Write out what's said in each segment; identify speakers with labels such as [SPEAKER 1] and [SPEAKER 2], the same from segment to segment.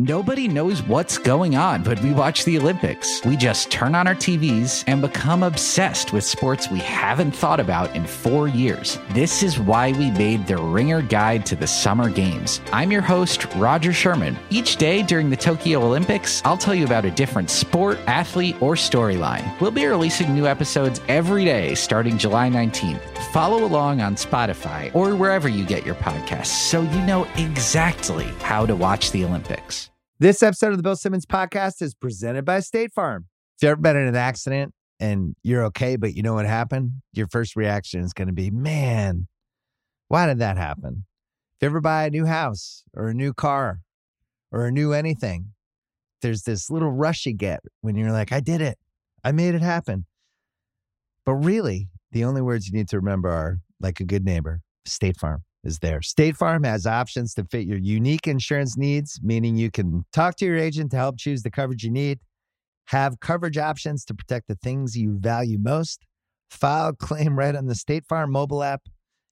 [SPEAKER 1] Nobody knows what's going on but we watch the Olympics. We just turn on our TVs and become obsessed with sports we haven't thought about in four years. This is why we made the Ringer Guide to the Summer Games. I'm your host, Roger Sherman. Each day during the Tokyo Olympics, I'll tell you about a different sport, athlete, or storyline. We'll be releasing new episodes every day starting July 19th. Follow along on Spotify or wherever you get your podcasts so you know exactly how to watch the Olympics.
[SPEAKER 2] This episode of the Bill Simmons podcast is presented by State Farm. If you've ever been in an accident and you're okay, but you know what happened, your first reaction is going to be, man, why did that happen? If you ever buy a new house or a new car or a new anything, there's this little rush you get when you're like, I did it. I made it happen. But really, the only words you need to remember are like a good neighbor, State Farm is there. State Farm has options to fit your unique insurance needs, meaning you can talk to your agent to help choose the coverage you need, have coverage options to protect the things you value most, file claim right on the State Farm mobile app,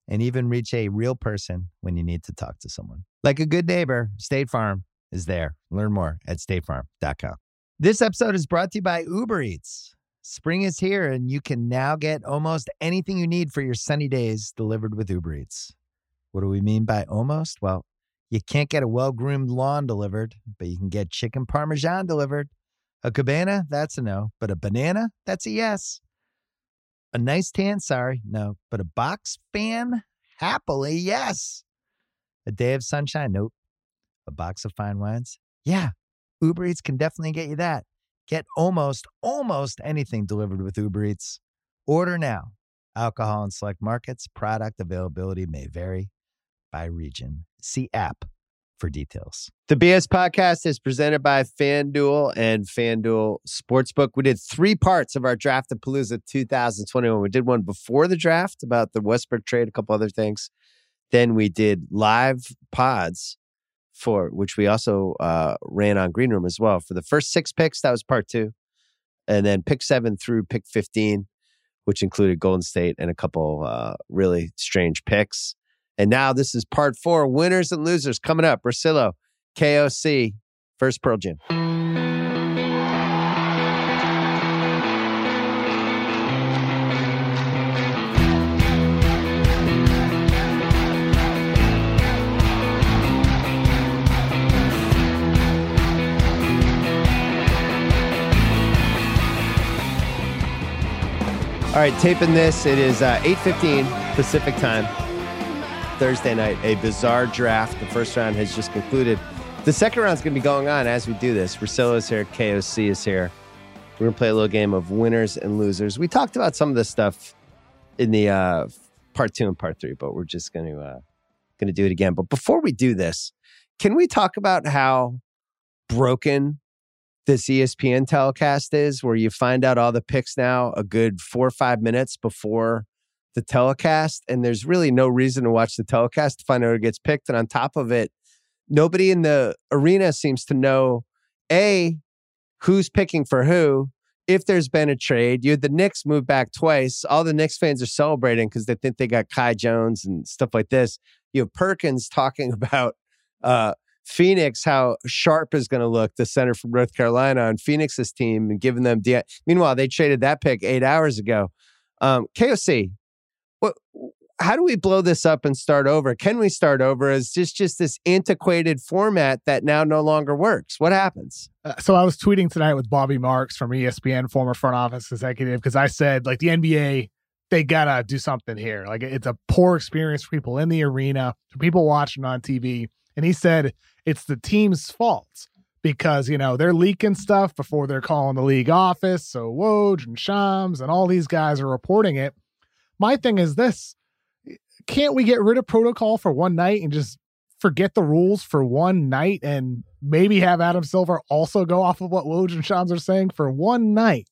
[SPEAKER 2] and even reach a real person when you need to talk to someone. Like a good neighbor, State Farm is there. Learn more at statefarm.com. This episode is brought to you by Uber Eats. Spring is here, and you can now get almost anything you need for your sunny days delivered with Uber Eats. What do we mean by almost? Well, you can't get a well groomed lawn delivered, but you can get chicken parmesan delivered. A cabana, that's a no, but a banana, that's a yes. A nice tan, sorry, no, but a box fan, happily, yes. A day of sunshine, nope. A box of fine wines, yeah. Uber Eats can definitely get you that. Get almost, almost anything delivered with Uber Eats. Order now. Alcohol in select markets, product availability may vary by region. See app for details. The BS podcast is presented by FanDuel and FanDuel Sportsbook. We did three parts of our Draftapalooza 2021. We did one before the draft about the Westbrook trade, a couple other things. Then we did live pods for which we also uh, ran on Green Room as well. For the first six picks, that was part two. And then pick seven through pick 15, which included Golden State and a couple uh, really strange picks. And now this is part four winners and losers coming up. Russillo, KOC, first Pearl Jam. All right, taping this. It is uh, 8.15 Pacific time. Thursday night, a bizarre draft. The first round has just concluded. The second round is going to be going on as we do this. Russillo is here, KOC is here. We're going to play a little game of winners and losers. We talked about some of this stuff in the uh, part two and part three, but we're just going to uh, going to do it again. But before we do this, can we talk about how broken this ESPN telecast is, where you find out all the picks now a good four or five minutes before the telecast, and there's really no reason to watch the telecast to find out who gets picked. And on top of it, nobody in the arena seems to know a who's picking for who. If there's been a trade, you had the Knicks move back twice. All the Knicks fans are celebrating because they think they got Kai Jones and stuff like this. You have Perkins talking about uh, Phoenix, how sharp is going to look, the center from North Carolina on Phoenix's team, and giving them. De- Meanwhile, they traded that pick eight hours ago. Um, KOC, what how do we blow this up and start over? Can we start over Is just just this antiquated format that now no longer works? What happens?
[SPEAKER 3] Uh, so I was tweeting tonight with Bobby Marks from ESPN, former front office executive, because I said like the NBA they gotta do something here. Like it's a poor experience for people in the arena, for people watching on TV. And he said it's the team's fault because you know they're leaking stuff before they're calling the league office. So Woj and Shams and all these guys are reporting it my thing is this can't we get rid of protocol for one night and just forget the rules for one night and maybe have Adam Silver also go off of what Woj and Shams are saying for one night?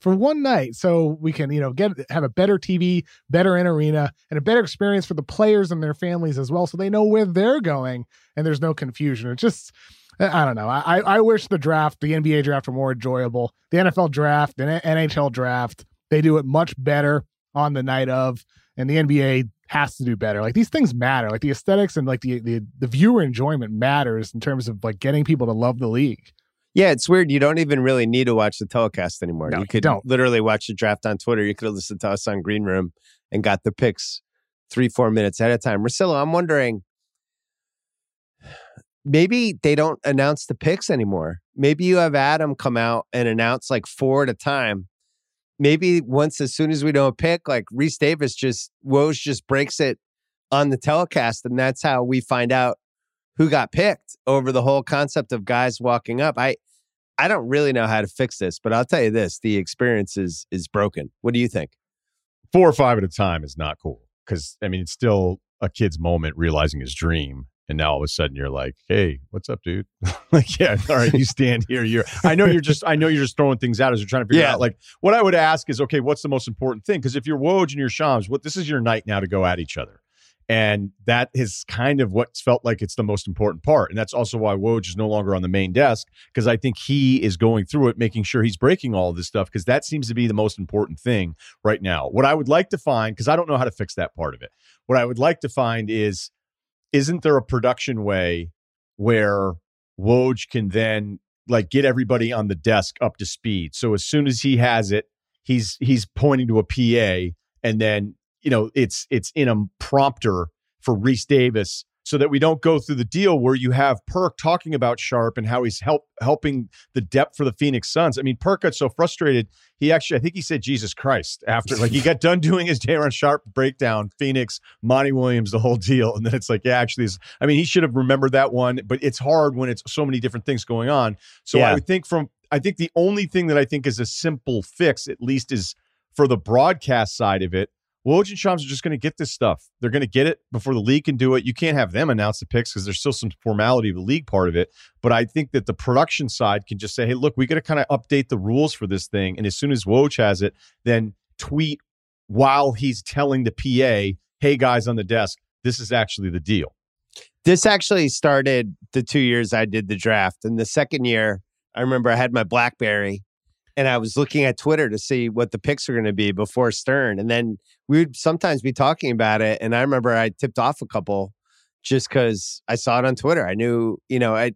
[SPEAKER 3] For one night, so we can, you know, get have a better TV, better in arena, and a better experience for the players and their families as well, so they know where they're going and there's no confusion. It's just I don't know. I I wish the draft, the NBA draft, were more enjoyable. The NFL draft, the NHL draft, they do it much better on the night of, and the NBA has to do better. Like these things matter. Like the aesthetics and like the the, the viewer enjoyment matters in terms of like getting people to love the league.
[SPEAKER 2] Yeah, it's weird. You don't even really need to watch the telecast anymore.
[SPEAKER 3] No,
[SPEAKER 2] you could
[SPEAKER 3] don't.
[SPEAKER 2] literally watch the draft on Twitter. You could have listened to us on Green Room and got the picks three, four minutes at a time. Russillo, I'm wondering maybe they don't announce the picks anymore. Maybe you have Adam come out and announce like four at a time. Maybe once, as soon as we know a pick, like Rece Davis just, Woj just breaks it on the telecast. And that's how we find out who got picked over the whole concept of guys walking up. I, I don't really know how to fix this, but I'll tell you this: the experience is is broken. What do you think?
[SPEAKER 4] four or five at a time is not cool because I mean it's still a kid's moment realizing his dream, and now all of a sudden you're like, "Hey, what's up, dude?" like, yeah, all right, you stand here. You're. I know you're just. I know you're just throwing things out as you're trying to figure
[SPEAKER 2] Yeah.
[SPEAKER 4] out. Like, what I would ask is, okay, what's the most important thing? Because if you're Woj and you're Shams, what this is your night now to go at each other. And that is kind of what's felt like it's the most important part. And that's also why Woj is no longer on the main desk, because I think he is going through it, making sure he's breaking all of this stuff, because that seems to be the most important thing right now. What I would like to find, because I don't know how to fix that part of it, what I would like to find is isn't there a production way where Woj can then like get everybody on the desk up to speed? So as soon as he has it, he's he's pointing to a PA and then you know it's it's in a prompter for Rece Davis so that we don't go through the deal where you have Perk talking about Sharpe and how he's help helping the depth for the Phoenix Suns. I mean, Perk got so frustrated, he actually I think he said Jesus Christ after like he got done doing his Day'Ron Sharpe breakdown, Phoenix, Monty Williams, the whole deal, and then it's like, yeah, actually, I mean, he should have remembered that one, but it's hard when it's so many different things going on. So
[SPEAKER 2] Yeah.
[SPEAKER 4] I would think from I think the only thing that I think is a simple fix, at least, is for the broadcast side of it. Woj and Shams are just going to get this stuff. They're going to get it before the league can do it. You can't have them announce the picks because there's still some formality of the league part of it. But I think that the production side can just say, hey, look, we got to kind of update the rules for this thing. And as soon as Woj has it, then tweet while he's telling the PA, hey, guys on the desk, this is actually the deal.
[SPEAKER 2] This actually started the two years I did the draft, and the second year, I remember I had my BlackBerry, and I was looking at Twitter to see what the picks were going to be before Stern, and then we would sometimes be talking about it, and I remember I tipped off a couple just because I saw it on Twitter. I knew, you know, I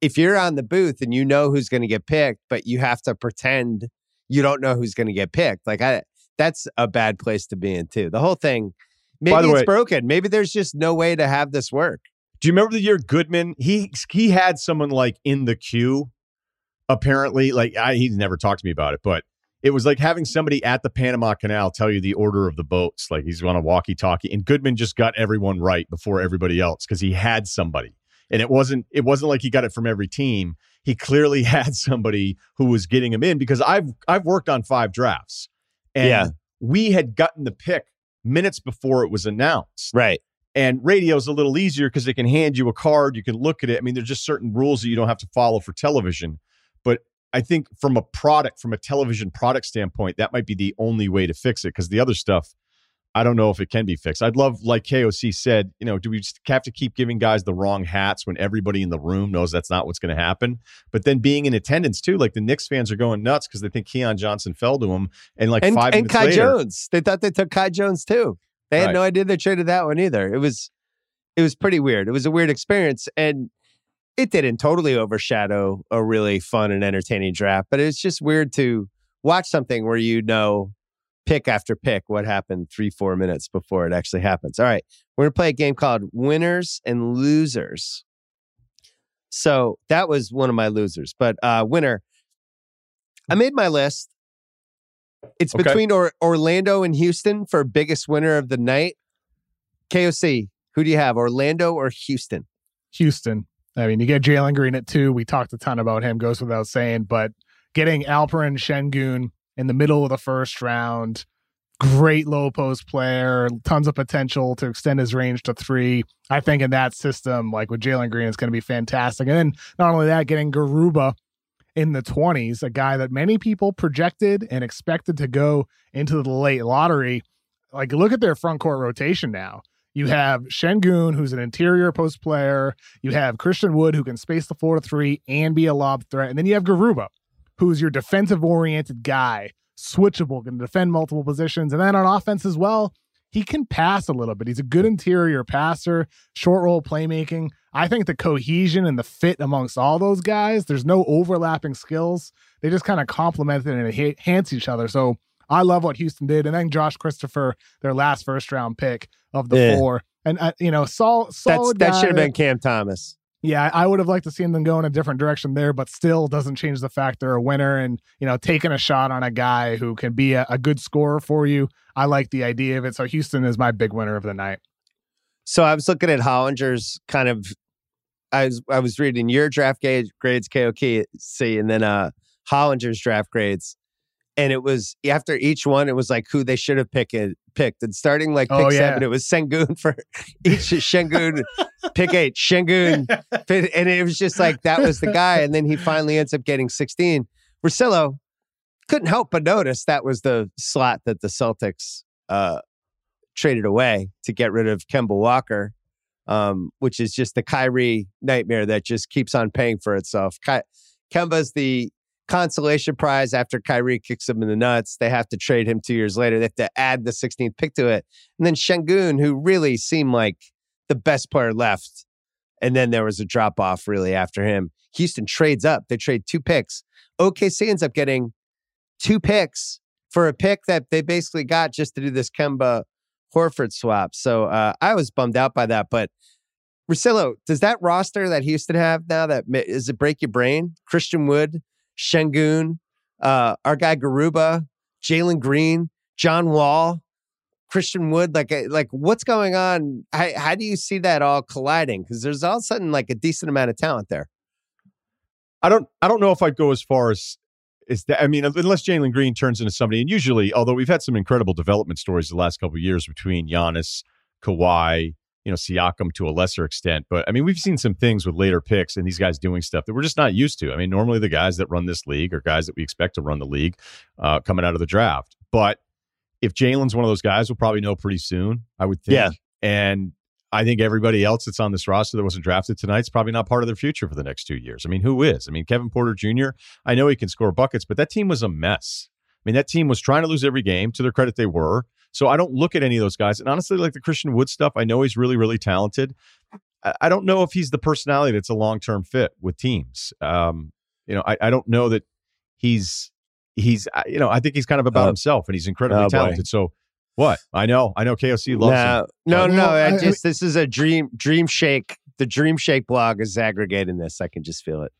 [SPEAKER 2] if you're on the booth and you know who's going to get picked, but you have to pretend you don't know who's going to get picked, like I, that's a bad place to be in too. The whole thing, maybe it's
[SPEAKER 4] way-
[SPEAKER 2] broken. Maybe there's just no way to have this work.
[SPEAKER 4] Do you remember the year Goodman? He he had someone like in the queue. Apparently, like I, he never talked to me about it, but it was like having somebody at the Panama Canal tell you the order of the boats. Like he's on a walkie-talkie, and Goodman just got everyone right before everybody else because he had somebody, and it wasn't it wasn't like he got it from every team. He clearly had somebody who was getting him in because I've I've worked on five drafts, and
[SPEAKER 2] Yeah.
[SPEAKER 4] we had gotten the pick minutes before it was announced.
[SPEAKER 2] Right.
[SPEAKER 4] And radio's a little easier because they can hand you a card, you can look at it. I mean, there's just certain rules that you don't have to follow for television. I think from a product, from a television product standpoint, that might be the only way to fix it because the other stuff, I don't know if it can be fixed. I'd love, like KOC said, you know, do we just have to keep giving guys the wrong hats when everybody in the room knows that's not what's going to happen? But then being in attendance too, like the Knicks fans are going nuts because they think Keon Johnson fell to him, and like
[SPEAKER 2] and,
[SPEAKER 4] five
[SPEAKER 2] and
[SPEAKER 4] minutes
[SPEAKER 2] Kai
[SPEAKER 4] later,
[SPEAKER 2] Jones. They thought they took Kai Jones too. They had
[SPEAKER 4] Right.
[SPEAKER 2] no idea they traded that one either. It was it was pretty weird. It was a weird experience and it didn't totally overshadow a really fun and entertaining draft, but it's just weird to watch something where you know pick after pick what happened 3-4 minutes before it actually happens. All right. We're going to play a game called Winners and Losers. So, that was one of my losers, but uh winner I made my list. It's
[SPEAKER 4] Okay.
[SPEAKER 2] between or- Orlando and Houston for biggest winner of the night. KOC, who do you have, Orlando or Houston?
[SPEAKER 3] Houston. I mean, you get Jalen Green at two. We talked a ton about him, goes without saying, but getting Alperen Shengun in the middle of the first round, great low post player, tons of potential to extend his range to three. I think in that system, like with Jalen Green, it's going to be fantastic. And then not only that, getting Garuba in the 20s, a guy that many people projected and expected to go into the late lottery. Like, look at their front court rotation now. You have Shengun, who's an interior post player. You have Christian Wood, who can space the floor to three and be a lob threat. And then you have Garuba, who's your defensive oriented guy, switchable, can defend multiple positions. And then on offense as well, he can pass a little bit. He's a good interior passer, short roll playmaking. I think the cohesion and the fit amongst all those guys, there's no overlapping skills. They just kind of complement and enhance each other. So I love what Houston did. And then Josh Christopher, their last first round pick of the
[SPEAKER 2] Yeah.
[SPEAKER 3] four. And, uh, you know, sol- solid
[SPEAKER 2] that should have been Cam Thomas.
[SPEAKER 3] Yeah, I would have liked to seen them go in a different direction there, but still doesn't change the fact they're a winner and, you know, taking a shot on a guy who can be a, a good scorer for you. I like the idea of it. So Houston is my big winner of the night.
[SPEAKER 2] So I was looking at Hollinger's kind of. I was I was reading your draft grades, grades KOK, see, and then uh Hollinger's draft grades, and it was after each one, it was like who they should have picked. Picked and starting like pick
[SPEAKER 3] Oh, yeah.
[SPEAKER 2] seven, it was Sengun for each Shengun, pick eight Shengun, and it was just like that was the guy, and then he finally ends up getting sixteen. Russillo couldn't help but notice that was the slot that the Celtics uh traded away to get rid of Kemba Walker, um, which is just the Kyrie nightmare that just keeps on paying for itself. Ky- Kemba's the consolation prize after Kyrie kicks him in the nuts. They have to trade him two years later. They have to add the 16th pick to it. And then Shengun, who really seemed like the best player left. And then there was a drop off really after him. Houston trades up. They trade two picks. OKC ends up getting two picks for a pick that they basically got just to do this Kemba Horford swap. So uh, I was bummed out by that. But Russillo, does that roster that Houston have now that is it break your brain? Christian Wood, Shengun, uh, our guy Garuba, Jalen Green, John Wall, Christian Wood. Like, uh, like what's going on? How, how do you see that all colliding? Because there's all of a sudden like a decent amount of talent there.
[SPEAKER 4] I don't I don't know if I'd go as far as is that I mean unless Jalen Green turns into somebody and usually although we've had some incredible development stories the last couple years between Giannis, Kawhi, you know Siakam to a lesser extent but I mean we've seen some things with later picks and these guys doing stuff that we're just not used to. I mean normally the guys that run this league are guys that we expect to run the league uh, coming out of the draft. But if Jalen's one of those guys, we'll probably know pretty soon, I would think.
[SPEAKER 2] Yeah.
[SPEAKER 4] And I think everybody else that's on this roster that wasn't drafted tonight is probably not part of their future for the next two years. I mean, who is? I mean, Kevin Porter Jr., I know he can score buckets, but that team was a mess. I mean, that team was trying to lose every game. To their credit, they were. So I don't look at any of those guys. And honestly, like the Christian Wood stuff, I know he's really, really talented. I, I don't know if he's the personality that's a long term fit with teams. Um, you know, I, I don't know that he's he's uh, you know I think he's kind of about
[SPEAKER 2] Oh.
[SPEAKER 4] himself and he's incredibly
[SPEAKER 2] Oh,
[SPEAKER 4] talented. So what? I know, I know. KOC loves him.
[SPEAKER 2] No, no, no, no.
[SPEAKER 3] Well,
[SPEAKER 2] I
[SPEAKER 3] I-
[SPEAKER 2] just this is a dream dream shake. The Dream Shake blog is aggregating this. I can just feel it.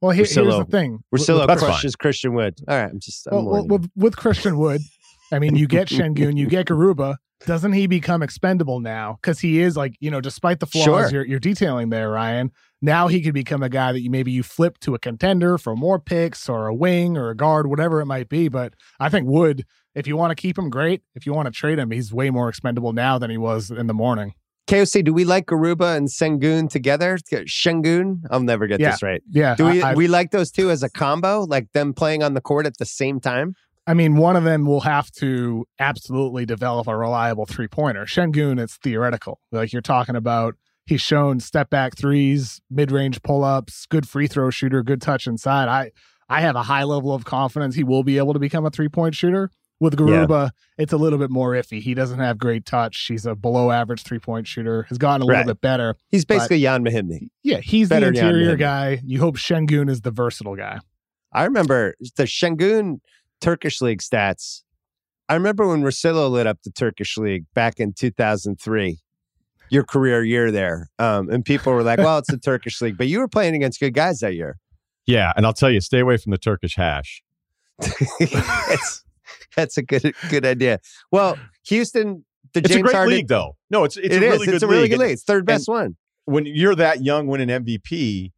[SPEAKER 3] Well, here, here's the
[SPEAKER 2] Russillo.
[SPEAKER 3] thing.
[SPEAKER 2] Russillo
[SPEAKER 4] That's fine.
[SPEAKER 2] crushes Christian Wood. All right, I'm just. I'm
[SPEAKER 3] Well, well, with, with Christian Wood, I mean, you get Shengun, you get Garuba. Doesn't he become expendable now? Because he is like, you know, despite the flaws
[SPEAKER 2] Sure.
[SPEAKER 3] you're, you're detailing there, Ryan. Now he could become a guy that you maybe you flip to a contender for more picks or a wing or a guard, whatever it might be. But I think Wood, if you want to keep him, great. If you want to trade him, he's way more expendable now than he was in the morning.
[SPEAKER 2] KOC, do we like Garuba and Sengun together? Shengun? I'll never get
[SPEAKER 3] Yeah.
[SPEAKER 2] this right.
[SPEAKER 3] Yeah,
[SPEAKER 2] Do we
[SPEAKER 3] I,
[SPEAKER 2] we like those two as a combo, like them playing on the court at the same time?
[SPEAKER 3] I mean, one of them will have to absolutely develop a reliable three pointer. Shengun, it's theoretical. Like you're talking about, he's shown step back threes, mid range pull ups, good free throw shooter, good touch inside. I I have a high level of confidence he will be able to become a three point shooter. With Garuba, it's a little bit more iffy. He doesn't have great touch. He's a below average three point shooter. Has gotten a little bit better.
[SPEAKER 2] He's basically Ian Mahinmi.
[SPEAKER 3] Yeah, he's
[SPEAKER 2] Better
[SPEAKER 3] the interior guy. You hope Shengun is the versatile guy.
[SPEAKER 2] I remember the Shengun Turkish League stats. I remember when Rosillo lit up the Turkish League back in 2003, your career year there. Um, and people were like, well, it's the Turkish League, but you were playing against good guys that year.
[SPEAKER 4] Yeah, and I'll tell you, stay away from the Turkish hash.
[SPEAKER 2] that's, that's a good good idea. Well, Houston, the
[SPEAKER 4] It's
[SPEAKER 2] James
[SPEAKER 4] a great
[SPEAKER 2] Harden.
[SPEAKER 4] league, though. No, it's it's
[SPEAKER 2] It
[SPEAKER 4] a
[SPEAKER 2] is.
[SPEAKER 4] really good
[SPEAKER 2] It's a really
[SPEAKER 4] league.
[SPEAKER 2] good league. It's third best one.
[SPEAKER 4] When you're that young, winning an MVP,
[SPEAKER 2] It's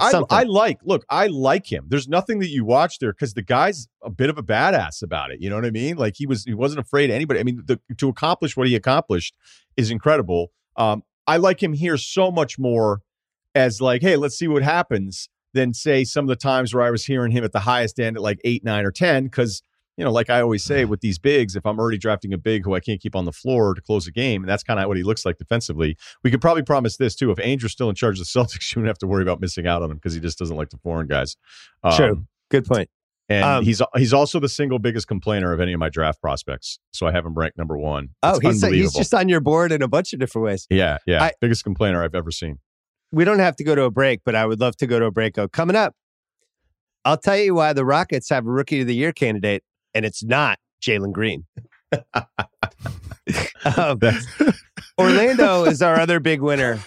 [SPEAKER 4] I. I like. Look, I like him. There's nothing that you watch there because the guy's a bit of a badass about it. You know what I mean? Like he was, he wasn't afraid of anybody. I mean, the, to accomplish what he accomplished is incredible. Um, I like him here so much more as like, hey, let's see what happens. Than say some of the times where I was hearing him at the highest end at like eight, nine, or ten. Because you know, like I always say with these bigs, if I'm already drafting a big who I can't keep on the floor to close a game, and that's kind of what he looks like defensively. We could probably promise this too: if Andrew's still in charge of the Celtics, you wouldn't have to worry about missing out on him because he just doesn't like the foreign guys. Um,
[SPEAKER 2] True. Good point.
[SPEAKER 4] And
[SPEAKER 2] Um,
[SPEAKER 4] he's he's also the single biggest complainer of any of my draft prospects. So I have him ranked number one.
[SPEAKER 2] Oh,
[SPEAKER 4] It's
[SPEAKER 2] he's he's just on your board in a bunch of different ways.
[SPEAKER 4] yeah, yeah,
[SPEAKER 2] I-
[SPEAKER 4] biggest complainer I've ever seen.
[SPEAKER 2] We don't have to go to a break, but I would love to go to a break. Oh, coming up, I'll tell you why the Rockets have a Rookie of the Year candidate, and it's not Jalen Green. um, Orlando is our other big winner.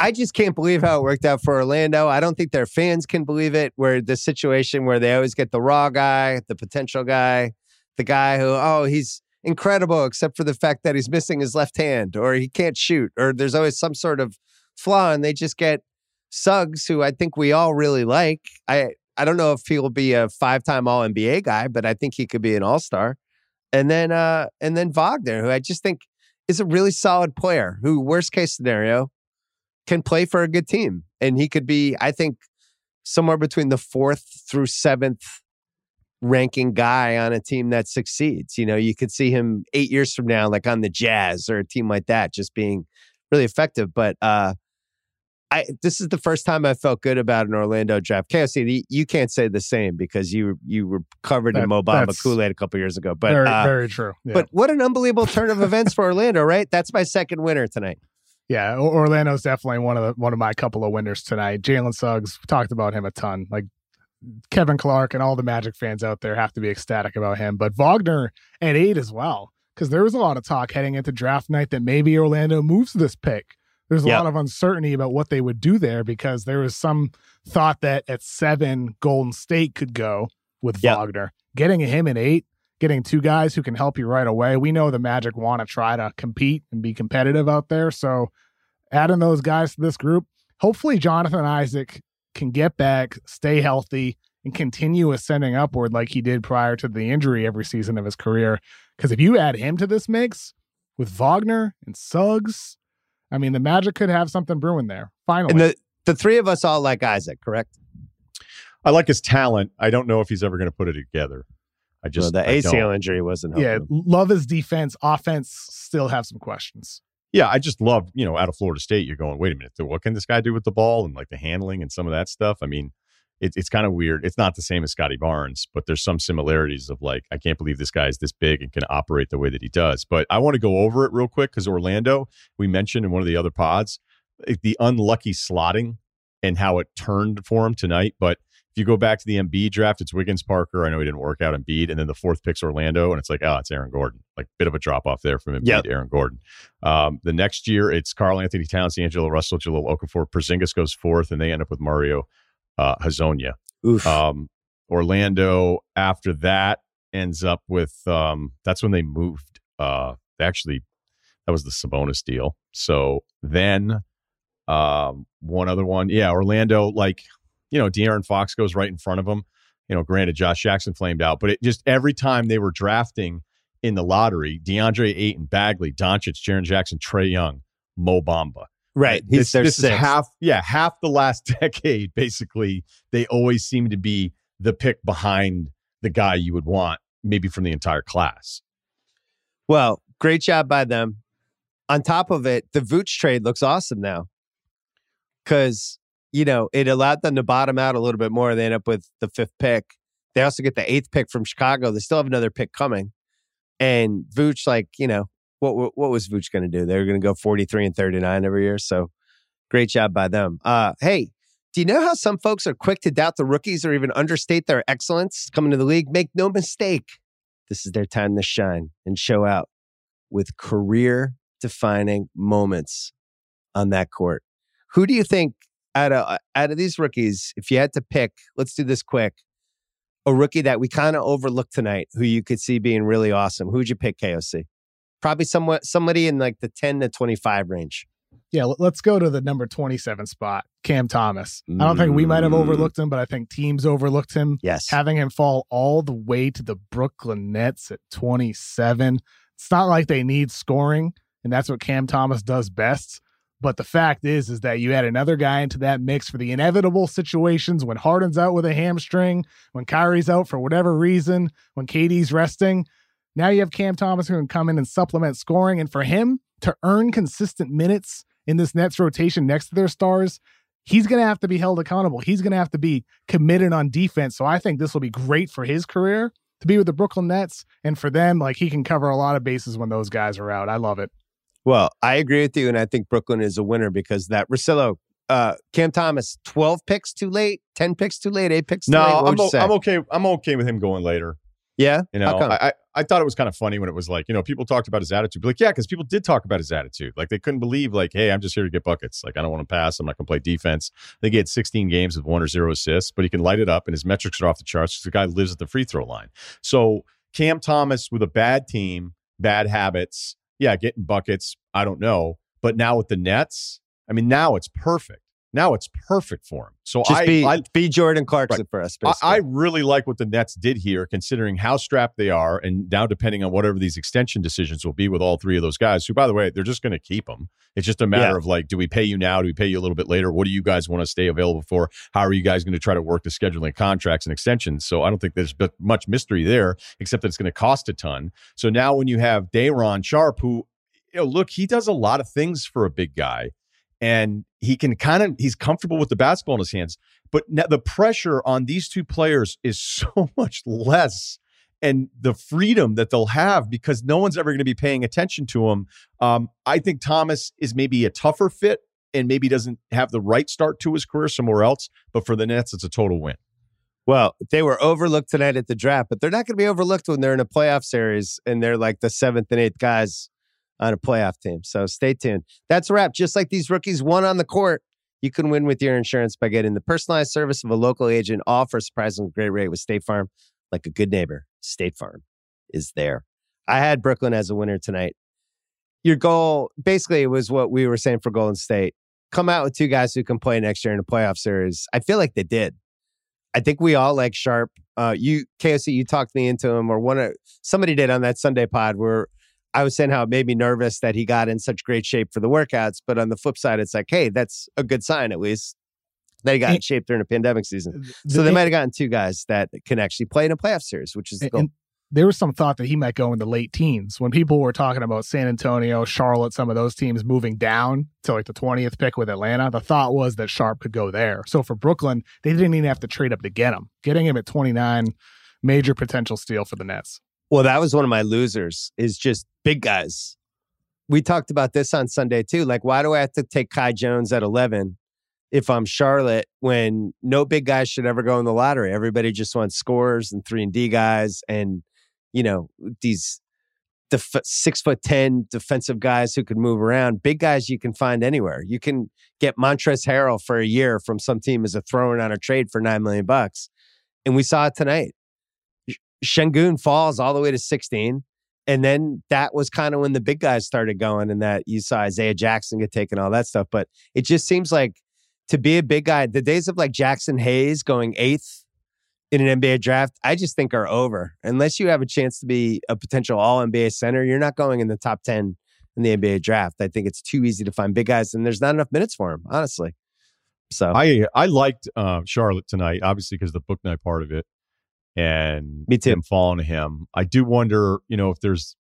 [SPEAKER 2] I just can't believe how it worked out for Orlando. I don't think their fans can believe it. Where the situation where they always get the raw guy, the potential guy, the guy who, oh, he's incredible, except for the fact that he's missing his left hand or he can't shoot or there's always some sort of flaw. And they just get Suggs, who I think we all really like. I, I don't know if he'll be a five time All NBA guy, but I think he could be an All Star. And then, uh, and then Wagner, who I just think is a really solid player who, worst case scenario, can play for a good team. And he could be, I think, somewhere between the fourth through seventh ranking guy on a team that succeeds. You know, you could see him eight years from now, like on the Jazz or a team like that, just being really effective. But uh I this is the first time I felt good about an Orlando draft. KOC, you can't say the same because you you were covered in
[SPEAKER 3] That-
[SPEAKER 2] Mo Bamba
[SPEAKER 3] that's
[SPEAKER 2] Kool Aid a couple years ago. But
[SPEAKER 3] very,
[SPEAKER 2] uh,
[SPEAKER 3] very true. Yeah.
[SPEAKER 2] but what an unbelievable turn of events for Orlando, right? That's my second winner tonight.
[SPEAKER 3] Yeah, Orlando's definitely one of the one of my couple of winners tonight. Jalen Suggs talked about him a ton. Like Kevin Clark and all the Magic fans out there have to be ecstatic about him. But Wagner at eight as well, because there was a lot of talk heading into draft night that maybe Orlando moves this pick. There's a
[SPEAKER 2] Yeah.
[SPEAKER 3] lot of uncertainty about what they would do there because there was some thought that at seven Golden State could go with
[SPEAKER 2] Yeah.
[SPEAKER 3] Wagner. Getting him at eight, getting two guys who can help you right away. We know the Magic want to try to compete and be competitive out there. So adding those guys to this group, hopefully Jonathan Isaac can get back, stay healthy, and continue ascending upward like he did prior to the injury every season of his career. Because if you add him to this mix with Wagner and Suggs, I mean, the Magic could have something brewing there. Finally.
[SPEAKER 2] And the the three of us all like Isaac, correct?
[SPEAKER 4] I like his talent. I don't know if he's ever going to put it together. I just
[SPEAKER 2] well, the
[SPEAKER 4] I don't.
[SPEAKER 2] ACL injury wasn't
[SPEAKER 3] yeah, love his defense. Offense still have some questions.
[SPEAKER 4] Yeah, I just love, you know, out of Florida State, you're going, wait a minute, what can this guy do with the ball and like the handling and some of that stuff? I mean, it, it's kind of weird. It's not the same as Scottie Barnes, but there's some similarities of like, I can't believe this guy is this big and can operate the way that he does. But I want to go over it real quick because Orlando, we mentioned in one of the other pods, eh, the unlucky slotting and how it turned for him tonight. But if you go back to the Embiid draft, it's Wiggins Parker. I know he didn't work out Embiid. And then the fourth pick's Orlando. And it's like, oh, it's Aaron Gordon. Like, bit of a drop off there from Embiid
[SPEAKER 2] Yep.
[SPEAKER 4] to Aaron Gordon. Um, the next year, it's Karl-Anthony Towns, Angelo Russell, Jahlil Okafor. Porzingis goes fourth, and they end up with Mario uh, Hezonja.
[SPEAKER 2] Oof.
[SPEAKER 4] Um, Orlando, after that, ends up with um, that's when they moved. Uh, actually, that was the Sabonis deal. So then, um, one other one, yeah, Orlando, like you know, De'Aaron Fox goes right in front of him. You know, granted, Josh Jackson flamed out, but it just every time they were drafting in the lottery, DeAndre Ayton, Bagley, Doncic, Jaren Jackson, Trae Young, Mo Bamba.
[SPEAKER 2] Right. He's
[SPEAKER 4] this, this is half, yeah, half the last decade. Basically, they always seem to be the pick behind the guy you would want, maybe from the entire class.
[SPEAKER 2] Well, great job by them. On top of it, the Vooch trade looks awesome now because, you know, it allowed them to bottom out a little bit more. They end up with the fifth pick. They also get the eighth pick from Chicago. They still have another pick coming. And Vooch, like, you know, what what, was Vooch going to do? They were going to go 43 and 39 every year. So great job by them. Uh, hey, do you know how some folks are quick to doubt the rookies or even understate their excellence coming to the league? Make no mistake. This is their time to shine and show out with career defining moments on that court. Who do you think out of out of these rookies, if you had to pick, let's do this quick, a rookie that we kind of overlooked tonight, who you could see being really awesome? Who'd you pick, KOC? Probably somewhat somebody in like the 10 to 25 range.
[SPEAKER 3] Yeah, let- let's go to the number 27 spot, Cam Thomas. I don't think we might have
[SPEAKER 2] Mm.
[SPEAKER 3] overlooked him, but I think teams overlooked him.
[SPEAKER 2] Yes.
[SPEAKER 3] Having him fall all the way to the Brooklyn Nets at 27. It's not like they need scoring, and that's what Cam Thomas does best. But the fact is, is that you add another guy into that mix for the inevitable situations when Harden's out with a hamstring, when Kyrie's out for whatever reason, when KD's resting. Now you have Cam Thomas who can come in and supplement scoring. And for him to earn consistent minutes in this Nets rotation next to their stars, he's going to have to be held accountable. He's going to have to be committed on defense. So I think this will be great for his career to be with the Brooklyn Nets. And for them, like he can cover a lot of bases when those guys are out. I love it.
[SPEAKER 2] Well, I agree with you. And I think Brooklyn is a winner because that Russillo, uh, Cam Thomas, 12 picks too late, 10 picks too late, eight picks too
[SPEAKER 4] No,
[SPEAKER 2] late.
[SPEAKER 4] I'm,
[SPEAKER 2] would you
[SPEAKER 4] o-
[SPEAKER 2] say?
[SPEAKER 4] I'm okay. I'm okay with him going later.
[SPEAKER 2] Yeah.
[SPEAKER 4] You know? I, I I thought it was kind of funny when it was like, you know, people talked about his attitude. But like, yeah, because people did talk about his attitude. Like they couldn't believe, like, hey, I'm just here to get buckets. Like I don't want to pass. I'm not going to play defense. I think he had 16 games with one or zero assists, but he can light it up, and his metrics are off the charts. The guy lives at the free throw line. So Cam Thomas with a bad team, bad habits, yeah, getting buckets. I don't know, but now with the Nets, I mean, now it's perfect. Now it's perfect for him. So
[SPEAKER 2] Just
[SPEAKER 4] I,
[SPEAKER 2] be,
[SPEAKER 4] I
[SPEAKER 2] be Jordan Clarkson
[SPEAKER 4] Right.
[SPEAKER 2] for us.
[SPEAKER 4] I. I really like what the Nets did here, considering how strapped they are, and now depending on whatever these extension decisions will be with all three of those guys. Who, by the way, they're just going to keep them. It's just a matter
[SPEAKER 2] Yeah.
[SPEAKER 4] of like, do we pay you now? Do we pay you a little bit later? What do you guys want to stay available for? How are you guys going to try to work the scheduling contracts and extensions? So I don't think there's much mystery there, except that it's going to cost a ton. So now when you have Day'Ron Sharpe, who, you know, look, he does a lot of things for a big guy, and he can kind of he's comfortable with the basketball in his hands but the pressure on these two players is so much less and the freedom that they'll have because no one's ever going to be paying attention to him um, i think thomas is maybe a tougher fit and maybe doesn't have the right start to his career somewhere else but for the nets it's a total win.
[SPEAKER 2] Well, they were overlooked tonight at the draft, but they're not going to be overlooked when they're in a playoff series and they're like the seventh and eighth guys on a playoff team. So stay tuned. That's a wrap. Just like these rookies won on the court, you can win with your insurance by getting the personalized service of a local agent, all for a surprisingly great rate with State Farm. Like a good neighbor, State Farm is there. I had Brooklyn as a winner tonight. Your goal basically was what we were saying for Golden State. Come out with two guys who can play next year in a playoff series. I feel like they did. I think we all like Sharpe. Uh, you KOC, you talked me into him, or one of somebody did on that Sunday pod where I was saying how it made me nervous that he got in such great shape for the workouts. But on the flip side, it's like, hey, that's a good sign at least that he got in shape during a pandemic season. So they might have gotten two guys that can actually play in a playoff series, which is the goal.
[SPEAKER 3] and there was some thought that he might go in the late teens when people were talking about San Antonio, Charlotte, some of those teams moving down to like the 20th pick with Atlanta. The thought was that Sharpe could go there. So for Brooklyn, they didn't even have to trade up to get him. Getting him at 29, major potential steal for the Nets.
[SPEAKER 2] Well, that was one of my losers is just big guys. We talked about this on Sunday too. Like, why do I have to take Kai Jones at 11 if I'm Charlotte when no big guys should ever go in the lottery? Everybody just wants scores and three and D guys and, you know, these def- six foot 10 defensive guys who can move around. Big guys you can find anywhere. You can get Montrezl Harrell for a year from some team as a throw in on a trade for nine million bucks. And we saw it tonight. Shengun falls all the way to 16. And then that was kind of when the big guys started going, and that you saw Isaiah Jackson get taken, all that stuff. But it just seems like to be a big guy, the days of like Jaxson Hayes going eighth in an NBA draft, I just think are over. Unless you have a chance to be a potential all NBA center, you're not going in the top 10 in the NBA draft. I think it's too easy to find big guys, and there's not enough minutes for him, honestly. So
[SPEAKER 4] I I liked uh, Charlotte tonight, obviously because the Bouknight part of it, and
[SPEAKER 2] Me too.
[SPEAKER 4] To him. I do wonder, you know, if there's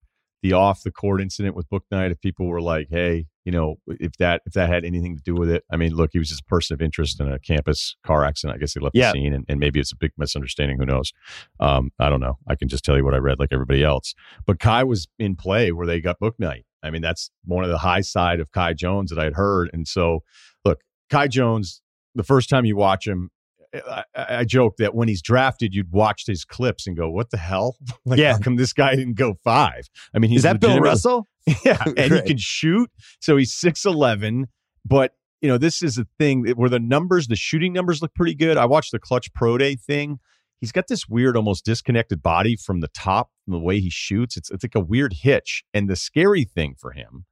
[SPEAKER 4] the off the court incident with Bouknight. If people were like, hey, you know, if that if that had anything to do with it. I mean, look, he was just a person of interest in a campus car accident. I guess he left
[SPEAKER 2] Yeah.
[SPEAKER 4] the scene, and, and maybe it's a big misunderstanding. Who knows? Um, I don't know. I can just tell you what I read, like everybody else. But Kai was in play where they got Bouknight. I mean, that's one of the high side of Kai Jones that I'd heard. And so, look, Kai Jones, the first time you watch him, I, I joke that when he's drafted, you'd watch his clips and go, "What the hell? like,
[SPEAKER 2] Yeah.
[SPEAKER 4] how come this guy didn't go five? I mean, he's
[SPEAKER 2] is that Bill Russell?
[SPEAKER 4] yeah, and
[SPEAKER 2] Right.
[SPEAKER 4] he can shoot. So he's six eleven. But you know, this is a thing where the numbers, the shooting numbers look pretty good. I watched the Klutch Pro Day thing. He's got this weird, almost disconnected body from the top, from the way he shoots. It's it's like a weird hitch. And the scary thing for him